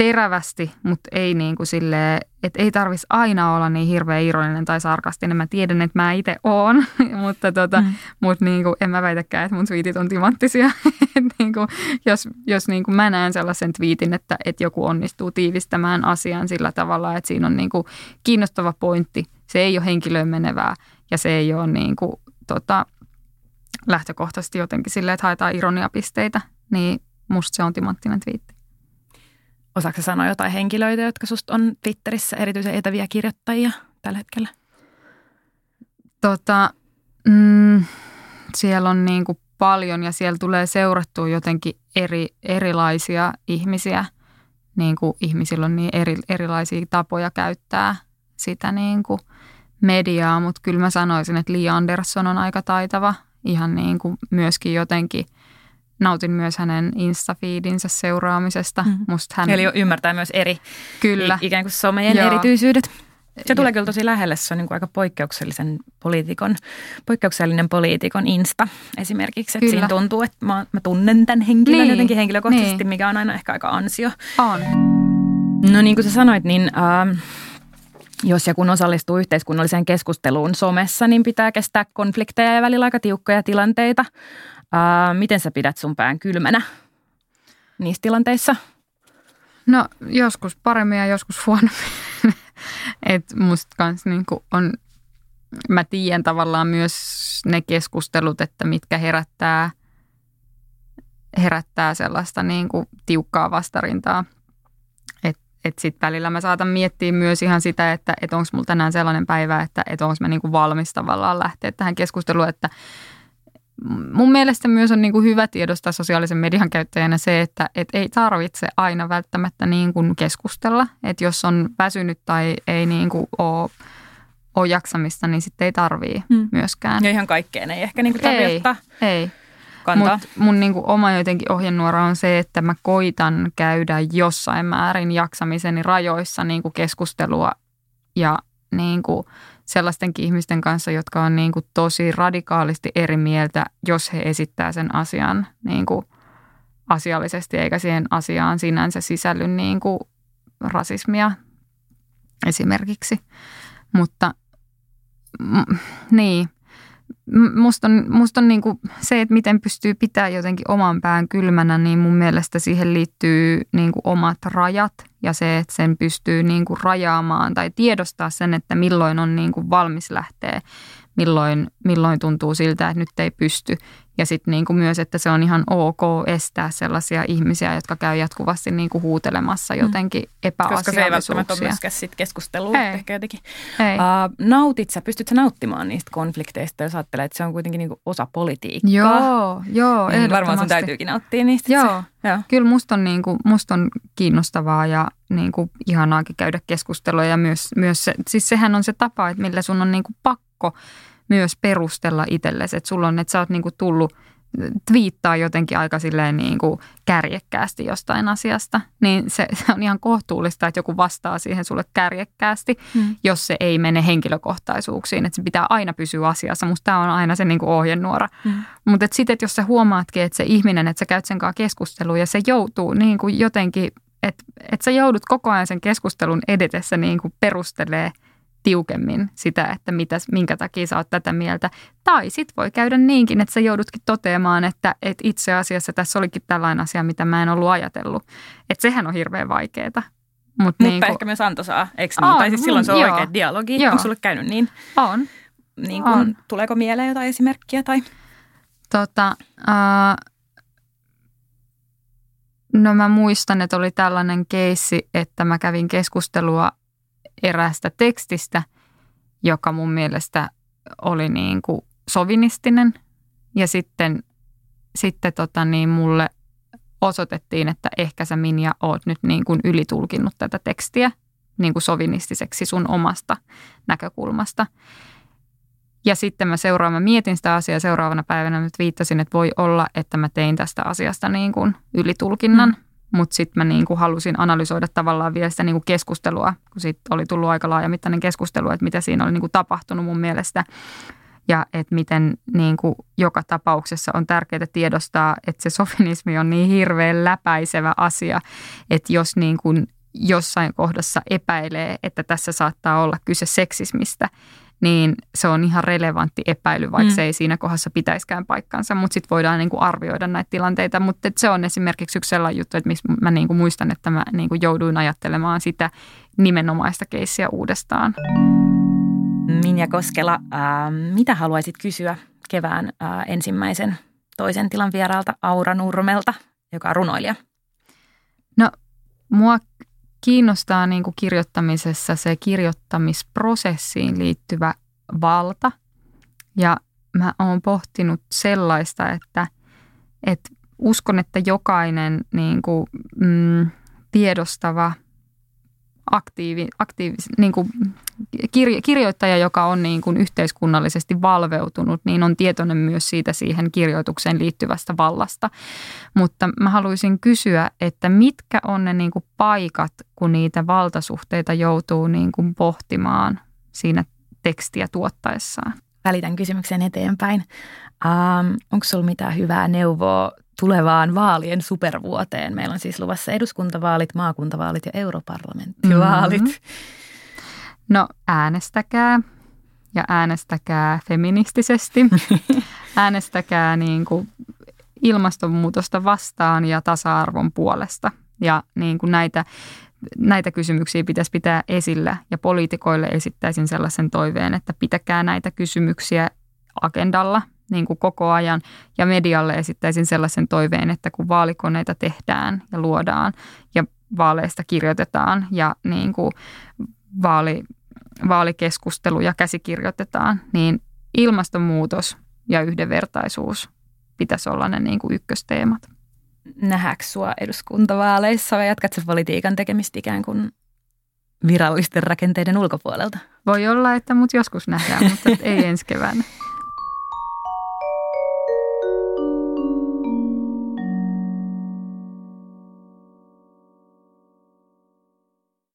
terävästi, mutta ei niin kuin silleen, että ei tarvitsisi aina olla niin hirveän ironinen tai sarkastinen. Mä tiedän, että mä itse oon, mutta, tota, mm. mutta niin kuin, en mä väitäkään, että mun twiitit on timanttisia. niin kuin, jos jos niin kuin mä näen sellaisen twiitin, että, että joku onnistuu tiivistämään asian sillä tavalla, että siinä on niin kuin kiinnostava pointti, se ei ole henkilöön menevää ja se ei ole niin kuin, tota, lähtökohtaisesti jotenkin silleen, että haetaan ironiapisteitä, niin musta se on timanttinen twiitti. Osaatko sanoa jotain henkilöitä, jotka susta on Twitterissä erityisen etäviä kirjoittajia tällä hetkellä? Tota, mm, siellä on niin kuin paljon ja siellä tulee seurattua jotenkin eri, erilaisia ihmisiä. Niin kuin ihmisillä on niin eri, erilaisia tapoja käyttää sitä niin kuin mediaa, mutta kyllä mä sanoisin, että Li Andersson on aika taitava ihan niin kuin myöskin jotenkin nautin myös hänen Insta-feedinsä seuraamisesta. Mm. Musta hän... Eli ymmärtää myös eri kyllä. ikään kuin somejen Joo. erityisyydet. Se tulee kyllä tosi lähelle, se on niin kuin aika poikkeuksellisen poliitikon, poikkeuksellinen poliitikon Insta esimerkiksi. Että siinä tuntuu, että mä, mä tunnen tämän henkilön niin. jotenkin henkilökohtaisesti, niin. mikä on aina ehkä aika ansio. On. No niin kuin sä sanoit, niin äh, jos ja kun osallistuu yhteiskunnalliseen keskusteluun somessa, niin pitää kestää konflikteja ja välillä aika tiukkoja tilanteita. Ää, miten sä pidät sun pään kylmänä niissä tilanteissa? No joskus paremmin ja joskus huonommin. Et musta kans niinku on, mä tiedän tavallaan myös ne keskustelut, että mitkä herättää, herättää sellaista niinku tiukkaa vastarintaa – että sitten välillä mä saatan miettiä myös ihan sitä, että, että onko mulla tänään sellainen päivä, että, että onko mä niinku valmis tavallaan lähteä tähän keskusteluun, että mun mielestä myös on niinku hyvä tiedostaa sosiaalisen median käyttäjänä se, että et ei tarvitse aina välttämättä niin kuin keskustella, että jos on väsynyt tai ei niinku ole ole jaksamista, niin sitten ei tarvii hmm. myöskään. Ja ihan kaikkeen ei ehkä niinku tarvitse ei, ottaa. Ei, kantaa. Mut mun niinku oma jotenkin ohjenuora on se, että mä koitan käydä jossain määrin jaksamiseni rajoissa niinku keskustelua ja niinku sellaistenkin ihmisten kanssa, jotka on niinku tosi radikaalisti eri mieltä, jos he esittää sen asian niinku asiallisesti, eikä siihen asiaan sinänsä sisälly niinku rasismia esimerkiksi. Mutta mm, niin, musta on, musta on niin kuin se, että miten pystyy pitää jotenkin oman pään kylmänä, niin mun mielestä siihen liittyy niin kuin omat rajat ja se, että sen pystyy niin kuin rajaamaan tai tiedostaa sen, että milloin on niin kuin valmis lähteä, milloin, milloin tuntuu siltä, että nyt ei pysty Ja sitten niin kuin myös, että se on ihan ok estää sellaisia ihmisiä, jotka käy jatkuvasti niin kuin huutelemassa mm. jotenkin epäasiallisuuksia. Koska se ei välttämättä ole myöskään sit keskustelua ei. ehkä jotenkin. Ei. Uh, nautit sä, pystyt sä nauttimaan niistä konflikteista, jos ajattelee, että se on kuitenkin niin kuin osa politiikkaa? Joo, joo, niin Varmaan sun täytyykin nauttia niistä. Joo, joo. kyllä musta on, niin kuin, musta on kiinnostavaa ja niin kuin ihanaakin käydä keskustelua ja myös, myös se, siis sehän on se tapa, että millä sun on niin kuin pakko myös perustella itsellesi, että sulla on, että sä oot niin kuin tullut twiittaa jotenkin aika silleen niin kuin kärjekkäästi jostain asiasta, niin se, se on ihan kohtuullista, että joku vastaa siihen sulle kärjekkäästi, hmm. jos se ei mene henkilökohtaisuuksiin. Että se pitää aina pysyä asiassa. Musta tämä on aina se niin kuin ohjenuora. Hmm. Mutta sitten, jos sä huomaatkin, että se ihminen, että sä käyt sen kanssa keskusteluun ja se joutuu niin kuin jotenkin, että, että sä joudut koko ajan sen keskustelun edetessä niin kuin perustelee – tiukemmin sitä, että mitäs, minkä takia sä oot tätä mieltä. Tai sit voi käydä niinkin, että sä joudutkin toteamaan, että, että itse asiassa tässä olikin tällainen asia, mitä mä en ollut ajatellut. Että sehän on hirveän vaikeaa. Mut Mutta niin ehkä myös antoisaa, eikö niin? tai siis silloin se on joo, oikea dialogi. Joo. Onko sulle käynyt niin? On. Niin kun, on. Tuleeko mieleen jotain esimerkkiä? Tai? Tota, uh, no mä muistan, että oli tällainen keissi, että mä kävin keskustelua eräästä tekstistä, joka mun mielestä oli niin kuin sovinistinen. Ja sitten, sitten tota niin, mulle osoitettiin, että ehkä sä Minja oot nyt niin kuin ylitulkinnut tätä tekstiä niin kuin sovinistiseksi sun omasta näkökulmasta. Ja sitten mä seuraan, mietin sitä asiaa seuraavana päivänä, nyt viittasin, että voi olla, että mä tein tästä asiasta niin kuin ylitulkinnan. Mm mutta sitten mä niinku halusin analysoida tavallaan vielä sitä niinku keskustelua, kun siitä oli tullut aika laajamittainen keskustelu, että mitä siinä oli niinku tapahtunut mun mielestä. Ja että miten niin kuin joka tapauksessa on tärkeää tiedostaa, että se sofinismi on niin hirveän läpäisevä asia, että jos niin kuin jossain kohdassa epäilee, että tässä saattaa olla kyse seksismistä, niin se on ihan relevantti epäily, vaikka mm. se ei siinä kohdassa pitäiskään paikkansa. Mutta sitten voidaan niinku arvioida näitä tilanteita. Mutta se on esimerkiksi yksi sellainen juttu, että missä mä niinku muistan, että mä niinku jouduin ajattelemaan sitä nimenomaista keissiä uudestaan. Minja Koskela, äh, mitä haluaisit kysyä kevään äh, ensimmäisen toisen tilan vieraalta Aura Nurmelta, joka on runoilija? No, mua kiinnostaa niin kuin kirjoittamisessa se kirjoittamisprosessiin liittyvä valta. Ja mä oon pohtinut sellaista, että, että uskon, että jokainen niin kuin, mm, tiedostava aktiivi, aktiivi, niin kuin kirjo, kirjoittaja, joka on niin kuin yhteiskunnallisesti valveutunut, niin on tietoinen myös siitä siihen kirjoitukseen liittyvästä vallasta. Mutta mä haluaisin kysyä, että mitkä on ne niin kuin paikat, kun niitä valtasuhteita joutuu niin kuin pohtimaan siinä tekstiä tuottaessaan? Välitän kysymyksen eteenpäin. Um, onko sinulla mitään hyvää neuvoa tulevaan vaalien supervuoteen? Meillä on siis luvassa eduskuntavaalit, maakuntavaalit ja europarlamenttivaalit. Mm-hmm. No äänestäkää ja äänestäkää feministisesti. äänestäkää niin kuin ilmastonmuutosta vastaan ja tasa-arvon puolesta. Ja niin kuin näitä, näitä kysymyksiä pitäisi pitää esillä ja poliitikoille esittäisin sellaisen toiveen, että pitäkää näitä kysymyksiä agendalla niin kuin koko ajan. Ja medialle esittäisin sellaisen toiveen, että kun vaalikoneita tehdään ja luodaan ja vaaleista kirjoitetaan ja niin kuin vaali, vaalikeskusteluja käsikirjoitetaan, niin ilmastonmuutos ja yhdenvertaisuus pitäisi olla ne niin kuin ykkösteemat. Nähdäänkö sinua eduskuntavaaleissa vai jatkatko politiikan tekemistä ikään kuin virallisten rakenteiden ulkopuolelta? Voi olla, että mut joskus nähdään, mutta ei ensi keväänä.